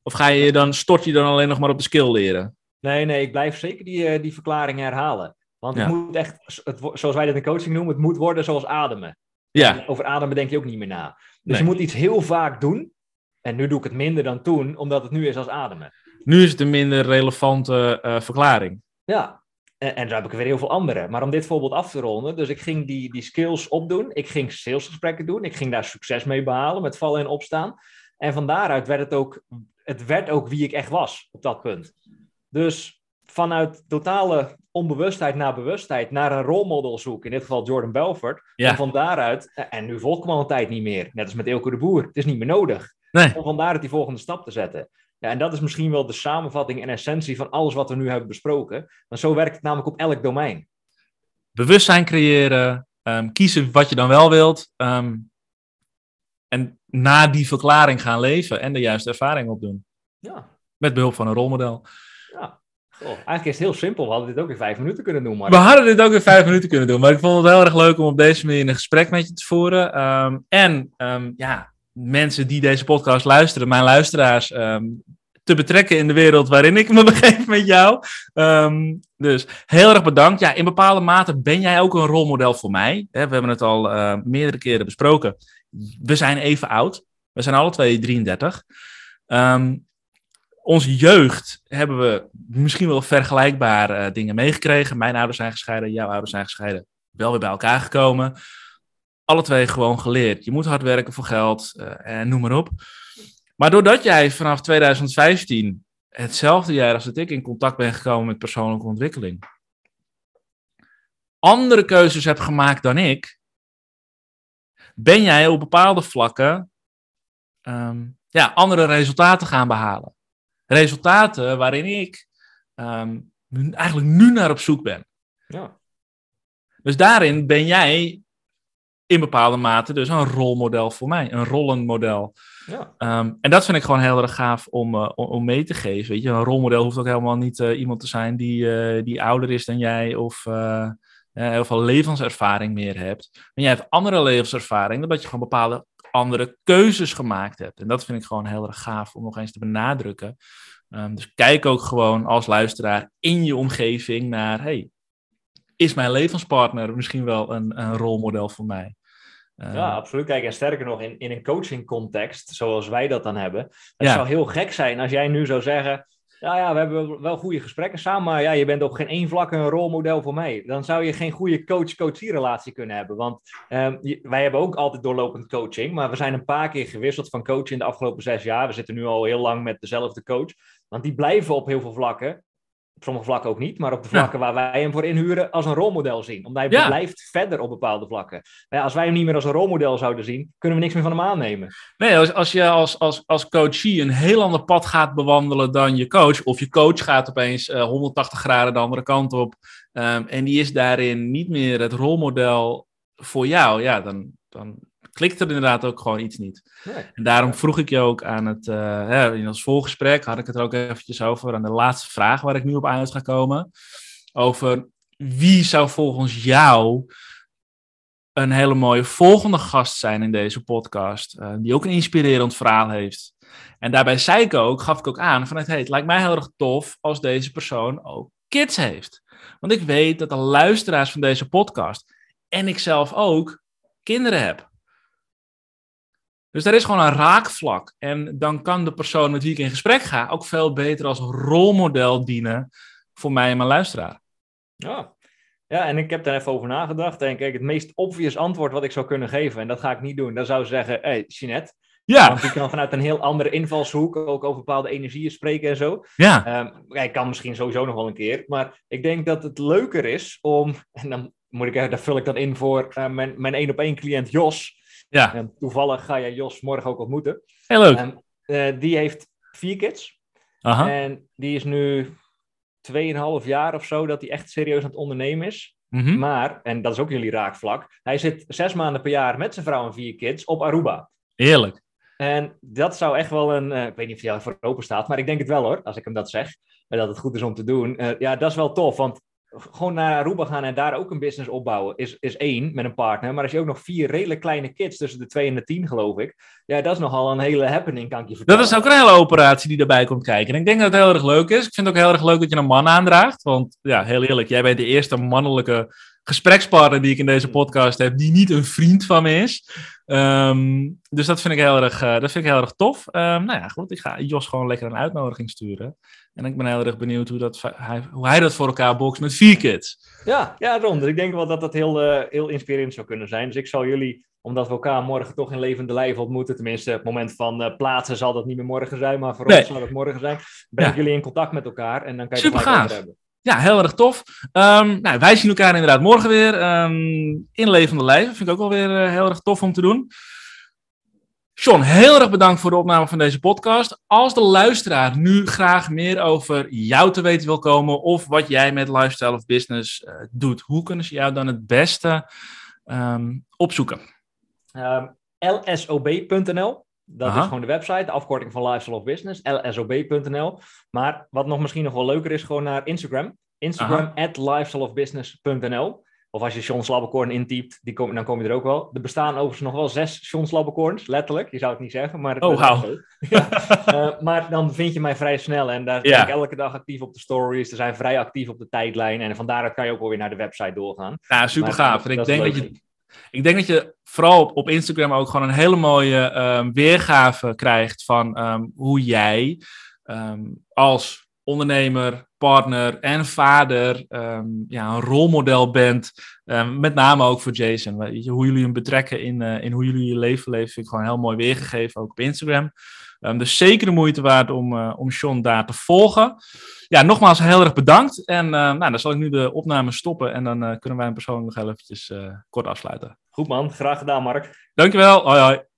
Of ga je dan, stort je dan alleen nog maar op de skill leren? Nee, nee, ik blijf zeker die, uh, die verklaring herhalen. Want het moet echt, het, zoals wij dat in coaching noemen, het moet worden zoals ademen. Ja. over ademen denk je ook niet meer na. Dus je moet iets heel vaak doen. En nu doe ik het minder dan toen, omdat het nu is als ademen. Nu is het een minder relevante uh, verklaring. Ja, en, en dan heb ik weer heel veel andere. Maar om dit voorbeeld af te ronden, dus ik ging die, die skills opdoen. Ik ging salesgesprekken doen. Ik ging daar succes mee behalen met vallen en opstaan. En van daaruit werd het ook, het werd ook wie ik echt was op dat punt. Dus vanuit totale onbewustheid naar bewustheid, naar een rolmodel zoeken, in dit geval Jordan Belfort. Ja. En van daaruit, en nu volgt me tijd niet meer, net als met Ilko de Boer. Het is niet meer nodig. Nee. Om van daaruit die volgende stap te zetten. Ja, en dat is misschien wel de samenvatting en essentie van alles wat we nu hebben besproken. Want zo werkt het namelijk op elk domein. Bewustzijn creëren, um, kiezen wat je dan wel wilt. Ehm, en na die verklaring gaan leven en de juiste ervaring opdoen. Ja. Met behulp van een rolmodel. Ja. Oh, eigenlijk is het heel simpel. We hadden dit ook in vijf minuten kunnen doen. Maar... We hadden dit ook in vijf minuten kunnen doen. Maar ik vond het heel erg leuk om op deze manier een gesprek met je te voeren. Um, en ja, mensen die deze podcast luisteren, mijn luisteraars, ehm, te betrekken in de wereld waarin ik me begeef met jou. Ehm, dus heel erg bedankt. Ja, in bepaalde mate ben jij ook een rolmodel voor mij. We hebben het al uh, meerdere keren besproken. We zijn even oud. We zijn alle twee 33. Um, onze jeugd hebben we misschien wel vergelijkbare uh, dingen meegekregen. Mijn ouders zijn gescheiden, jouw ouders zijn gescheiden. Wel weer bij elkaar gekomen alle twee gewoon geleerd. Je moet hard werken voor geld uh, en noem maar op. Maar doordat jij vanaf 2015, hetzelfde jaar als dat ik, in contact ben gekomen met persoonlijke ontwikkeling, andere keuzes hebt gemaakt dan ik, ben jij op bepaalde vlakken um, ja, andere resultaten gaan behalen. Resultaten waarin ik um, eigenlijk nu naar op zoek ben. Ja. Dus daarin ben jij in bepaalde mate dus een rolmodel voor mij, een rollenmodel. Ja. Um, en dat vind ik gewoon heel erg gaaf om, uh, om mee te geven. Weet je? Een rolmodel hoeft ook helemaal niet uh, iemand te zijn die, uh, die ouder is dan jij of heel veel levenservaring meer hebt. Maar jij hebt andere levenservaring, omdat je gewoon bepaalde andere keuzes gemaakt hebt. En dat vind ik gewoon heel erg gaaf om nog eens te benadrukken. Um, dus kijk ook gewoon als luisteraar in je omgeving naar, hey, is mijn levenspartner misschien wel een, een rolmodel voor mij. ja, eh, absoluut. Kijk, en sterker nog, in, in een coaching context, zoals wij dat dan hebben, het zou heel gek zijn als jij nu zou zeggen, ja, ja, we hebben wel goede gesprekken samen, maar ja, je bent op geen één vlak een rolmodel voor mij. Dan zou je geen goede coach-coachie relatie kunnen hebben. Want um, wij hebben ook altijd doorlopend coaching, maar we zijn een paar keer gewisseld van coach in de afgelopen zes jaar. We zitten nu al heel lang met dezelfde coach. Want die blijven op heel veel vlakken op sommige vlakken ook niet, maar op de vlakken waar wij hem voor inhuren als een rolmodel zien. Omdat hij blijft verder op bepaalde vlakken. Maar ja, als wij hem niet meer als een rolmodel zouden zien, kunnen we niks meer van hem aannemen. Nee, als, als je als, als, als coachie een heel ander pad gaat bewandelen dan je coach, of je coach gaat opeens 180 eh, graden de andere kant op, um, en die is daarin niet meer het rolmodel voor jou, ja, dan, dan klikt er inderdaad ook gewoon iets niet. En daarom vroeg ik je ook aan het, uh, in ons voorgesprek, had ik het er ook eventjes over, aan de laatste vraag waar ik nu op uit ga komen. Over wie zou volgens jou een hele mooie volgende gast zijn in deze podcast, uh, die ook een inspirerend verhaal heeft. En daarbij zei ik ook, gaf ik ook aan, van hey, het lijkt mij heel erg tof als deze persoon ook kids heeft. Want ik weet dat de luisteraars van deze podcast en ik zelf ook kinderen heb. Dus daar is gewoon een raakvlak. En dan kan de persoon met wie ik in gesprek ga ook veel beter als rolmodel dienen voor mij en mijn luisteraar. Ja. Ja, en ik heb daar even over nagedacht. En kijk, het meest obvious antwoord wat ik zou kunnen geven, en dat ga ik niet doen, dan zou zeggen: Hé, hey, Jeanette. Ja. Want die kan vanuit een heel andere invalshoek ook over bepaalde energieën spreken en zo. Ja. Um, ik kan misschien sowieso nog wel een keer. Maar ik denk dat het leuker is om, en dan moet ik, daar vul ik dan in voor uh, mijn, mijn één op één cliënt Jos. Ja. En toevallig ga jij Jos morgen ook ontmoeten. Heel leuk. En, uh, die heeft vier kids. Aha. En die is nu 2,5 jaar of zo dat hij echt serieus aan het ondernemen is. Mm -hmm. Maar, en dat is ook jullie raakvlak, hij zit zes maanden per jaar met zijn vrouw en vier kids op Aruba. Heerlijk. En dat zou echt wel een, uh, ik weet niet of jij voor open staat, maar ik denk het wel hoor, als ik hem dat zeg. dat het goed is om te doen. ja, dat is wel tof, want gewoon naar Aruba gaan en daar ook een business opbouwen is, is één met een partner. Maar als je ook nog vier redelijk kleine kids tussen de twee en de tien, geloof ik. Ja, dat is nogal een hele happening, kan ik je vertellen. Dat is ook een hele operatie die erbij komt kijken. En ik denk dat het heel erg leuk is. Ik vind het ook heel erg leuk dat je een man aandraagt. Want ja, heel eerlijk, jij bent de eerste mannelijke gesprekspartner die ik in deze podcast heb, die niet een vriend van me is. Ehm, dus dat vind ik heel erg, uh, dat vind ik heel erg tof. Um, nou ja, goed, ik ga Jos gewoon lekker een uitnodiging sturen. En ik ben heel erg benieuwd hoe, dat, hij, hoe hij dat voor elkaar bokst met vier kids. Ja, ja Ron, ik denk wel dat dat heel, uh, heel inspirerend zou kunnen zijn. Dus ik zal jullie, omdat we elkaar morgen toch in levende lijf ontmoeten, tenminste het moment van uh, plaatsen zal dat niet meer morgen zijn, maar voor ons zal het morgen zijn, breng jullie in contact met elkaar en dan kan je Super het hebben. Ja, heel erg tof. Um, nou, wij zien elkaar inderdaad morgen weer um, in levende lijf. Dat vind ik ook wel weer uh, heel erg tof om te doen. John, heel erg bedankt voor de opname van deze podcast. Als de luisteraar nu graag meer over jou te weten wil komen of wat jij met lifestyle of business uh, doet, hoe kunnen ze jou dan het beste um, opzoeken? lsob.nl dat is gewoon de website, de afkorting van Lifestyle of Business, lsob.nl. Maar wat nog misschien nog wel leuker is, gewoon naar Instagram. Instagram at lifestyleofbusiness.nl. Of als je Sean Slabbekorn intypt, die kom, dan kom je er ook wel. Er bestaan overigens nog wel zes Slabbekorns, letterlijk. Je zou het niet zeggen, maar... Oh, wow. ja. uh, maar dan vind je mij vrij snel. En daar ben ik elke dag actief op de stories. Er zijn vrij actief op de tijdlijn. En van daaruit kan je ook wel weer naar de website doorgaan. Ja, super gaaf. En ik denk dat je ik denk dat je vooral op, op Instagram ook gewoon een hele mooie um, weergave krijgt van um, hoe jij um, als ondernemer, partner en vader ja, een rolmodel bent. met name ook voor Jason. Hoe jullie hem betrekken in, uh, in hoe jullie je leven leven, vind ik gewoon heel mooi weergegeven, ook op Instagram. dus zeker de moeite waard om, uh, om Sean daar te volgen ja, nogmaals heel erg bedankt. En uh, nou, dan zal ik nu de opname stoppen en dan kunnen wij hem persoonlijk nog eventjes uh, kort afsluiten. Goed man, graag gedaan Mark. Dankjewel, hoi hoi.